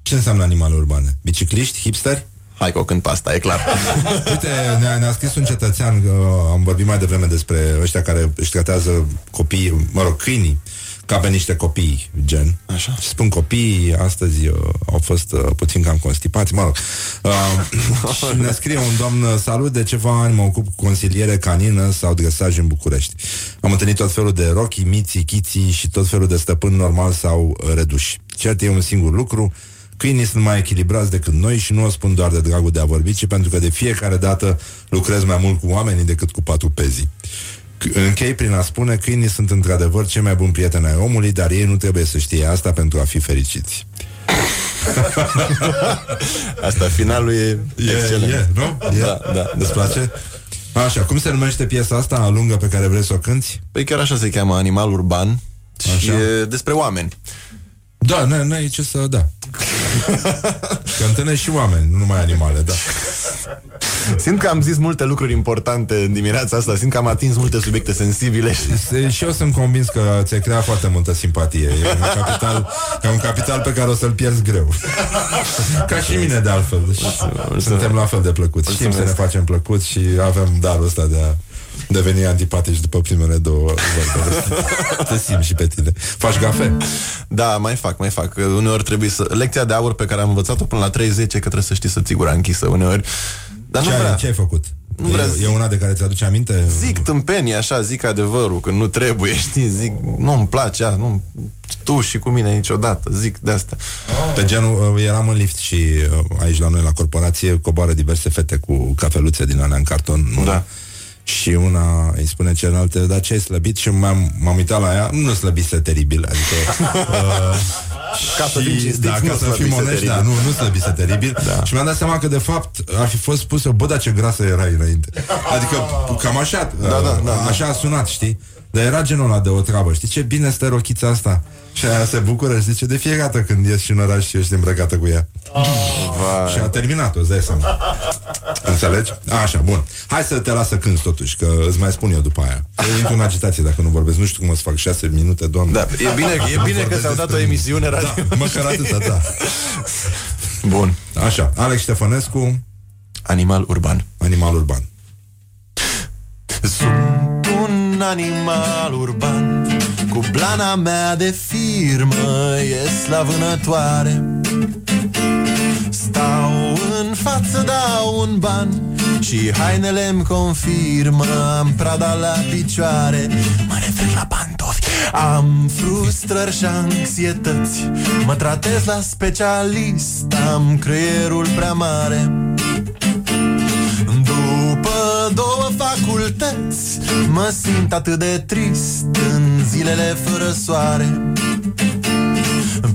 Ce înseamnă animale urbane? Bicicliști? Hipsteri? Hai că o cânt pe asta, e clar. [LAUGHS] Uite, ne-a, ne scris un cetățean, că am vorbit mai devreme despre ăștia care își tratează copiii, mă rog, câinii, ca pe niște copii, gen. Așa. Și spun copiii, astăzi uh, au fost uh, puțin cam constipați, mă rog. Uh, [LAUGHS] și ne scrie un domn, salut, de ceva ani mă ocup cu consiliere canină sau dresaj în București. Am întâlnit tot felul de rochi, miții, chiții și tot felul de stăpâni normal sau uh, reduși. Cert e un singur lucru, Câinii sunt mai echilibrați decât noi și nu o spun doar de dragul de a vorbi, ci pentru că de fiecare dată lucrez mai mult cu oamenii decât cu patrupezii. C- Închei prin a spune că câinii sunt într-adevăr cei mai buni prieteni ai omului, dar ei nu trebuie să știe asta pentru a fi fericiți. [LAUGHS] Asta, finalul e, E, excelent. e, nu? E? Da, da. Îți place? Așa, cum se numește piesa asta lungă pe care vrei să o cânti? Păi chiar așa se cheamă, Animal Urban și Așa. e despre oameni. Da, n- n-ai ce să... Da. [LAUGHS] Că întâlnești și oameni, nu numai animale, da. Simt că am zis multe lucruri importante în dimineața asta, simt că am atins multe subiecte sensibile. Se- Și eu sunt convins că ți-ai creat foarte multă simpatie. E un capital, e un capital pe care o să-l pierzi greu. Ca și mine, de altfel. Deci, suntem la fel de plăcuți. Știm să ne facem plăcuți și avem darul ăsta de a deveni antipatici după primele două vorbe. [LAUGHS] Te simți și pe tine. Faci gafe? Da, mai fac, mai fac. Uneori trebuie să... Lecția de aur pe care am învățat-o până la 30 că trebuie să știi să ți gura închisă uneori. Dar ce, nu ai, vrea. ce ai făcut? Nu vrea e, să- e una de care ți-aduce aminte? Zic tâmpenii așa, zic adevărul, că nu trebuie, [LAUGHS] știi, zic, nu-mi place, a, nu tu și cu mine niciodată, zic de asta. Pe genul, uh, eram în lift și uh, aici la noi la corporație coboară diverse fete cu cafeluțe din alea în carton. Nu? Da. Și una îi spune celălaltă, dar ce ai slăbit? Și m-am, m-am uitat la ea, nu slăbise teribil, adică... [LAUGHS] uh, Ca să fim și- cinstiți, da, nu ca să fim slăbise onești, da, teribil. nu, nu slăbise teribil. Da. Și mi-am dat seama că, de fapt, ar fi fost spusă, bă, dar ce grasă erai înainte. Adică, cam așa, Da, da, da, da. așa a sunat, știi? Dar era genul ăla de o treabă, știi ce bine stă rochița asta? Și aia se bucură și zice, de fiecare dată când ies și în oraș și ești îmbrăcată cu ea. Vai. Și a terminat-o, îți dai seama. Înțelegi? Așa, bun. Hai să te las să cânti totuși, că îți mai spun eu după aia. Eu intru în agitație dacă nu vorbesc. Nu știu cum o să fac șase minute, doamne. Da, e bine, e bine că ți-au dat o emisiune radio. Da, măcar atâta, da. Bun. Așa, Alex Ștefănescu, Animal urban. Animal urban. Sunt un animal urban Cu blana mea de firmă Ies la vânătoare Stau în față, dau un ban Și hainele-mi confirmă Am prada la picioare. Mă refer la pantofi. Am frustrări și anxietăți Mă tratez la specialist Am creierul prea mare. după două facultăți. Mă simt atât de trist În zilele fără soare.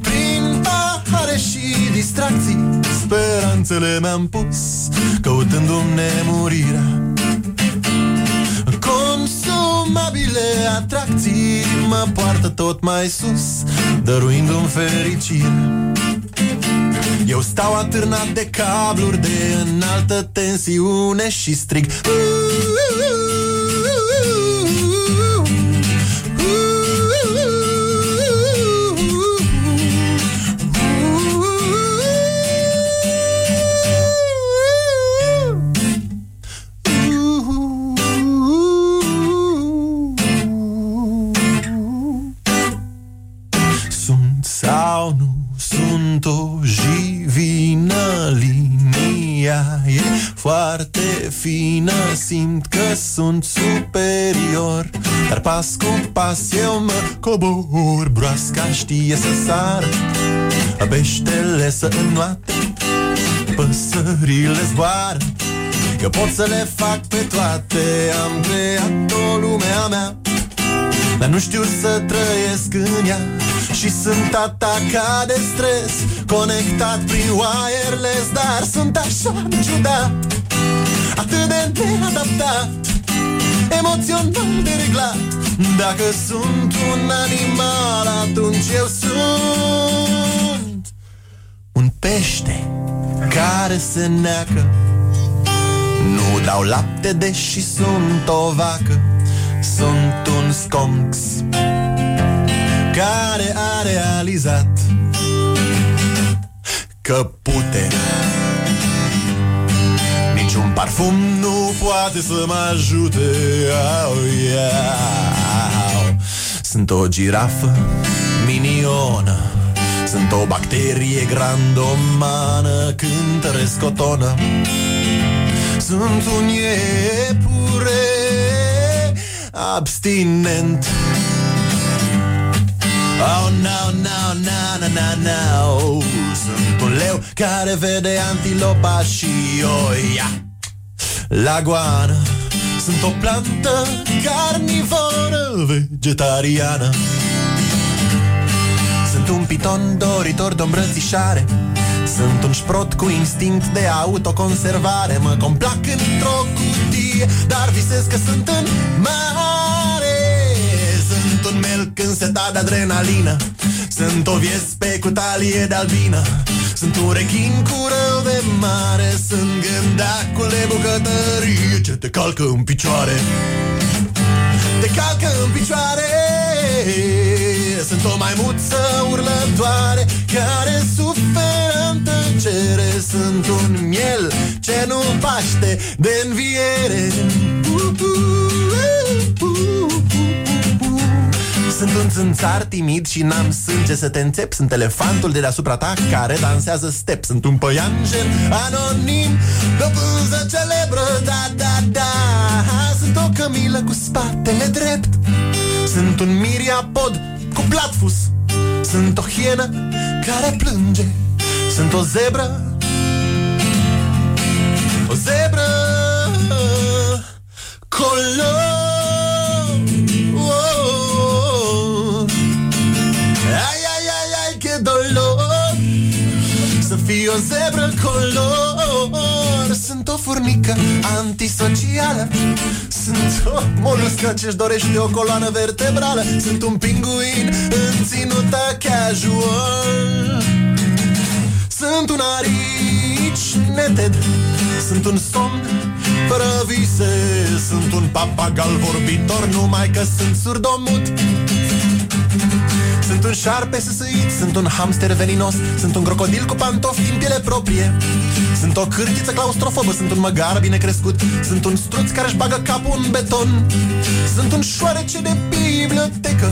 Prin pahare și distracții Speranțele mi-am pus Căutându-mi nemurirea. Consumabile atracții Mă poartă tot mai sus Dăruindu-mi fericire eu stau atârnat de cabluri de înaltă tensiune și strig Sunt sau nu sunt o foarte fină Simt că sunt superior. Dar pas cu pas eu mă cobor Broasca știe să sară Beștele să înnoate Păsările zboară. Eu pot să le fac pe toate Am creat o lume a mea. Dar nu știu să trăiesc în ea Și sunt atacat de stres Conectat prin wireless Dar sunt așa de ciudat. Atât de neadaptat Emoțional de reglat. Dacă sunt un animal Atunci eu sunt Un pește Care se neacă. Nu dau lapte deși sunt o vacă. Sunt un sconx care a realizat că puterea niciun parfum nu poate să mă ajute. Au, iau. Sunt o girafă minionă. Sunt o bacterie grandomană. Cântăresc o tonă Sunt un iepure abstinent Oh, no, no, no, no, no, no. Sunt un leu care vede antilopa și o ia La goană Sunt o plantă carnivoră vegetariană. Sunt un piton doritor de îmbrățișare. Sunt un șprot cu instinct de autoconservare. Mă complac într-o cutie Dar visez că sunt în mare Sunt un melc însetat de adrenalină. Sunt o viespe cu talie de albină. Sunt un rechin cu rău de mare Sunt gândacule bucătărie. Ce te calcă în picioare? Te calcă în picioare. Sunt o maimuță urlătoare Care suferă în tăcere Sunt un miel ce nu paște de înviere. Uh, Sunt un țânțar timid și n-am sânge să te înțep. Sunt elefantul de deasupra ta care dansează step. Sunt un păianjen anonim Pe o pânză celebră, da, da, da. Sunt o cămilă cu spatele drept. Sunt un miriapod cu platfus Sunt o hienă care plânge. Sunt o zebră. O zebră color Să fii o zebră color. Sunt o furnică antisocială. Sunt o moluscă ce-și dorește o coloană vertebrală. Sunt un pinguin în ținută casual. Sunt un arici neted. Sunt un somn fără vise. Sunt un papagal vorbitor Numai că sunt surdomut. sunt un șarpe săsăit, sunt un hamster veninos Sunt un crocodil cu pantofi în piele proprie. Sunt o cârtiță claustrofobă, sunt un măgar bine crescut Sunt un struț care își bagă capul în beton. Sunt un șoarece de bibliotecă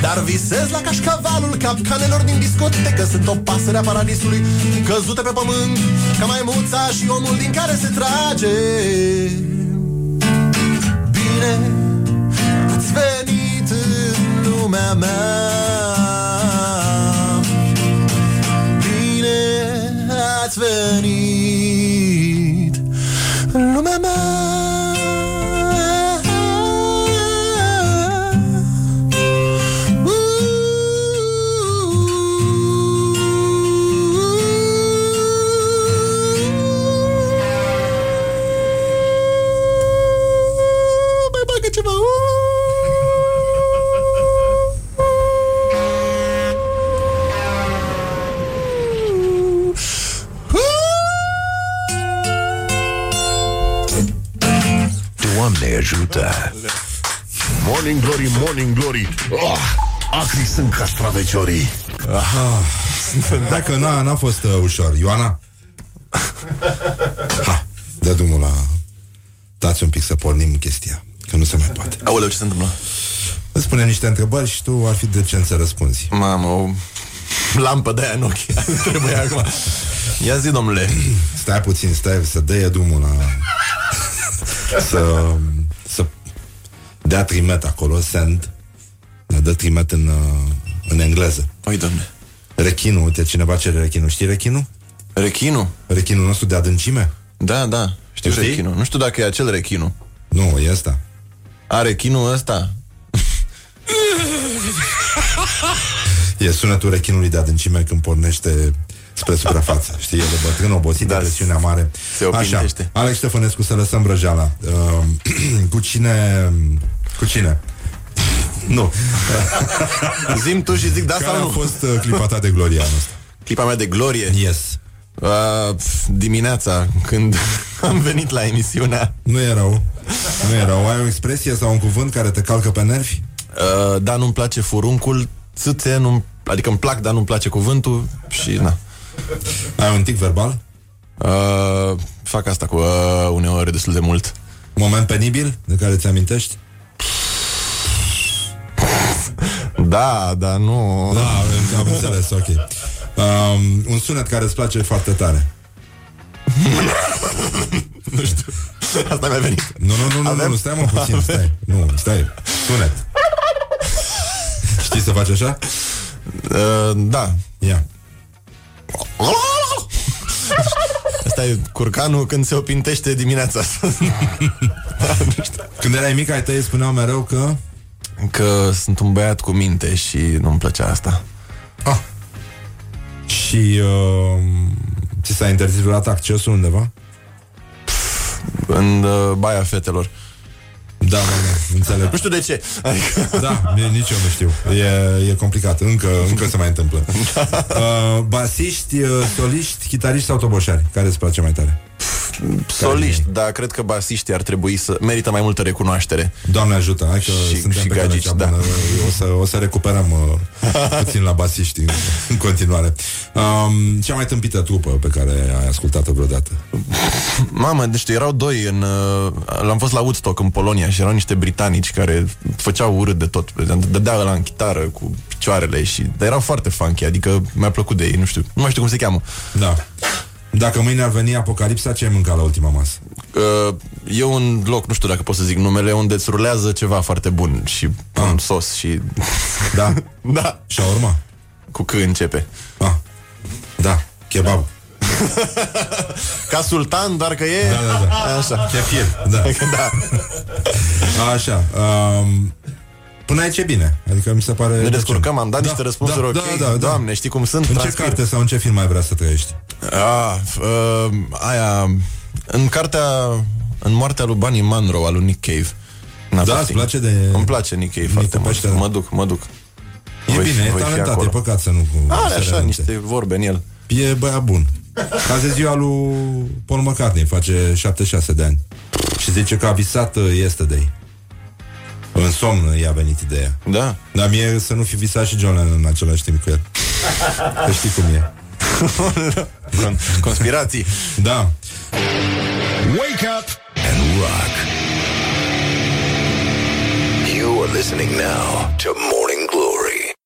Dar visez la cașcavalul capcanelor din discotecă. Sunt o pasăre a paradisului căzută pe pământ Ca maimuța și omul din care se trage. Bine. ați venit în lumea mea. Bine ați venit ajută! Morning glory, morning glory oh, Acri sunt castraveciorii Aha. Dacă n-a, n-a fost uh, ușor Ioana? Ha, dă drumul la... Dați un pic să pornim chestia Că nu se mai poate Aoleu, ce se întâmplă? Îți spune niște întrebări și tu ar fi decent să răspunzi Mamă, o lampă de aia în ochi [LAUGHS] Trebuie acum Ia zi, domnule Stai puțin, stai să dea drumul la... [LAUGHS] să, să dea trimet acolo, send Ne dă trimet în, uh, în engleză Oi, domne Rechinul, uite, cineva cere rechinul Știi rechinul? Rechinul? Rechinul nostru de adâncime? Da, da, știu Știi? rechinul Nu știu dacă e acel rechinul Nu, e ăsta A, rechinul ăsta? [LAUGHS] E sunetul rechinului de adâncime când pornește spre suprafață. [LAUGHS] Știi, el e bătrân, obosit, da, de presiunea mare. se opindește. Așa, Alex Ștefănescu, să lăsăm brăjeala. Uh, [CLEARS THROAT] cu cine... Cu cine? Nu. [LAUGHS] Zim tu și zic da Care sau a nu fost uh, clipa ta de glorie anul ăsta? Clipa mea de glorie? Yes. Uh, pf, dimineața, când [LAUGHS] am venit la emisiunea Nu e rău. Nu e rău. Ai o expresie sau un cuvânt care te calcă pe nervi? uh, Da, nu-mi place furuncul Țâțe, nu adică îmi plac, dar nu-mi place cuvântul Și na Ai un tic verbal? uh, Fac asta cu uh, uneori destul de mult Moment penibil de care ți amintești? Da, dar nu Da, am, am înțeles, ok. Um, un sunet care îți place foarte tare. [LAUGHS] Nu știu Asta mi-a venit Nu, nu, nu, nu, Avem? nu, stai mă puțin, stai. Nu, stai. Sunet. Știi să faci așa? uh, Da Ia. Asta e curcanul când se opintește dimineața [LAUGHS] Când erai mic, ai tăi spuneau mereu că... Că sunt un băiat cu minte și nu-mi plăcea asta Ah. Și uh, ți s-a interzis vreodată accesul undeva? În uh, baia fetelor Da, da, da, înțeleg. Nu știu de ce adică... Da, nici eu nu știu. E, e complicat. Încă, încă se mai întâmplă. [LAUGHS] Uh, basiști, uh, soliști, chitariști sau toboșari? Care îți place mai tare? Soliști, dar cred că basiștii ar trebui să merită mai multă recunoaștere. Doamne ajută, hai că Și- suntem și pe calea gagici, cea da. bună. O, să, o să recuperăm uh, [LAUGHS] puțin la basiști în, în continuare. Um, cea mai tâmpită trupă pe care ai ascultat-o vreodată? Mamă, deci erau doi în... Uh, l-am fost la Woodstock în Polonia și erau niște britanici care făceau urât de tot. Dădea la în chitară cu picioarele și... Dar erau foarte funky, adică mi-a plăcut de ei, nu știu. Nu mai știu cum se cheamă. Da. Dacă mâine ar veni apocalipsa, ce ai mâncat la ultima masă? Uh, e un loc, nu știu dacă pot să zic numele, unde îți rulează ceva foarte bun și un sos și... Da? [LAUGHS] da. Și urma? Cu C începe. Ah. Da, kebab. [LAUGHS] Ca sultan, doar că e... Da, da, da. [LAUGHS] Așa. Kefir, da. da. Așa. Um, până aici e bine. Adică mi se pare... Ne decent. descurcăm, am dat niște răspunsuri ok. Da, da, da. Doamne, știi cum sunt? În ce Transpir. carte sau în ce film ai vrea să trăiești? Ah, uh, aia... În cartea... În moartea lui Bunny Munro, al lui Nick Cave. N-a Da, fost îți timp. place de... Îmi place Nick Cave foarte mult. peșteră. Mă duc, mă duc. E Voi fi- bine, e voi fi talentat, e acolo. păcat să nu... Are să așa renunțe. niște vorbe în el. E băiat bun. Azi e ziua lui Paul McCartney, face 76 de ani. Și zice că a visat uh, yesterday. În somn i-a venit ideea. Da. Dar mie să nu fi visat și John Lennon în același timp cu el. Că știi cum e. [LAUGHS] Con- Conspirații. Da. Wake up and rock. You are listening now to Morning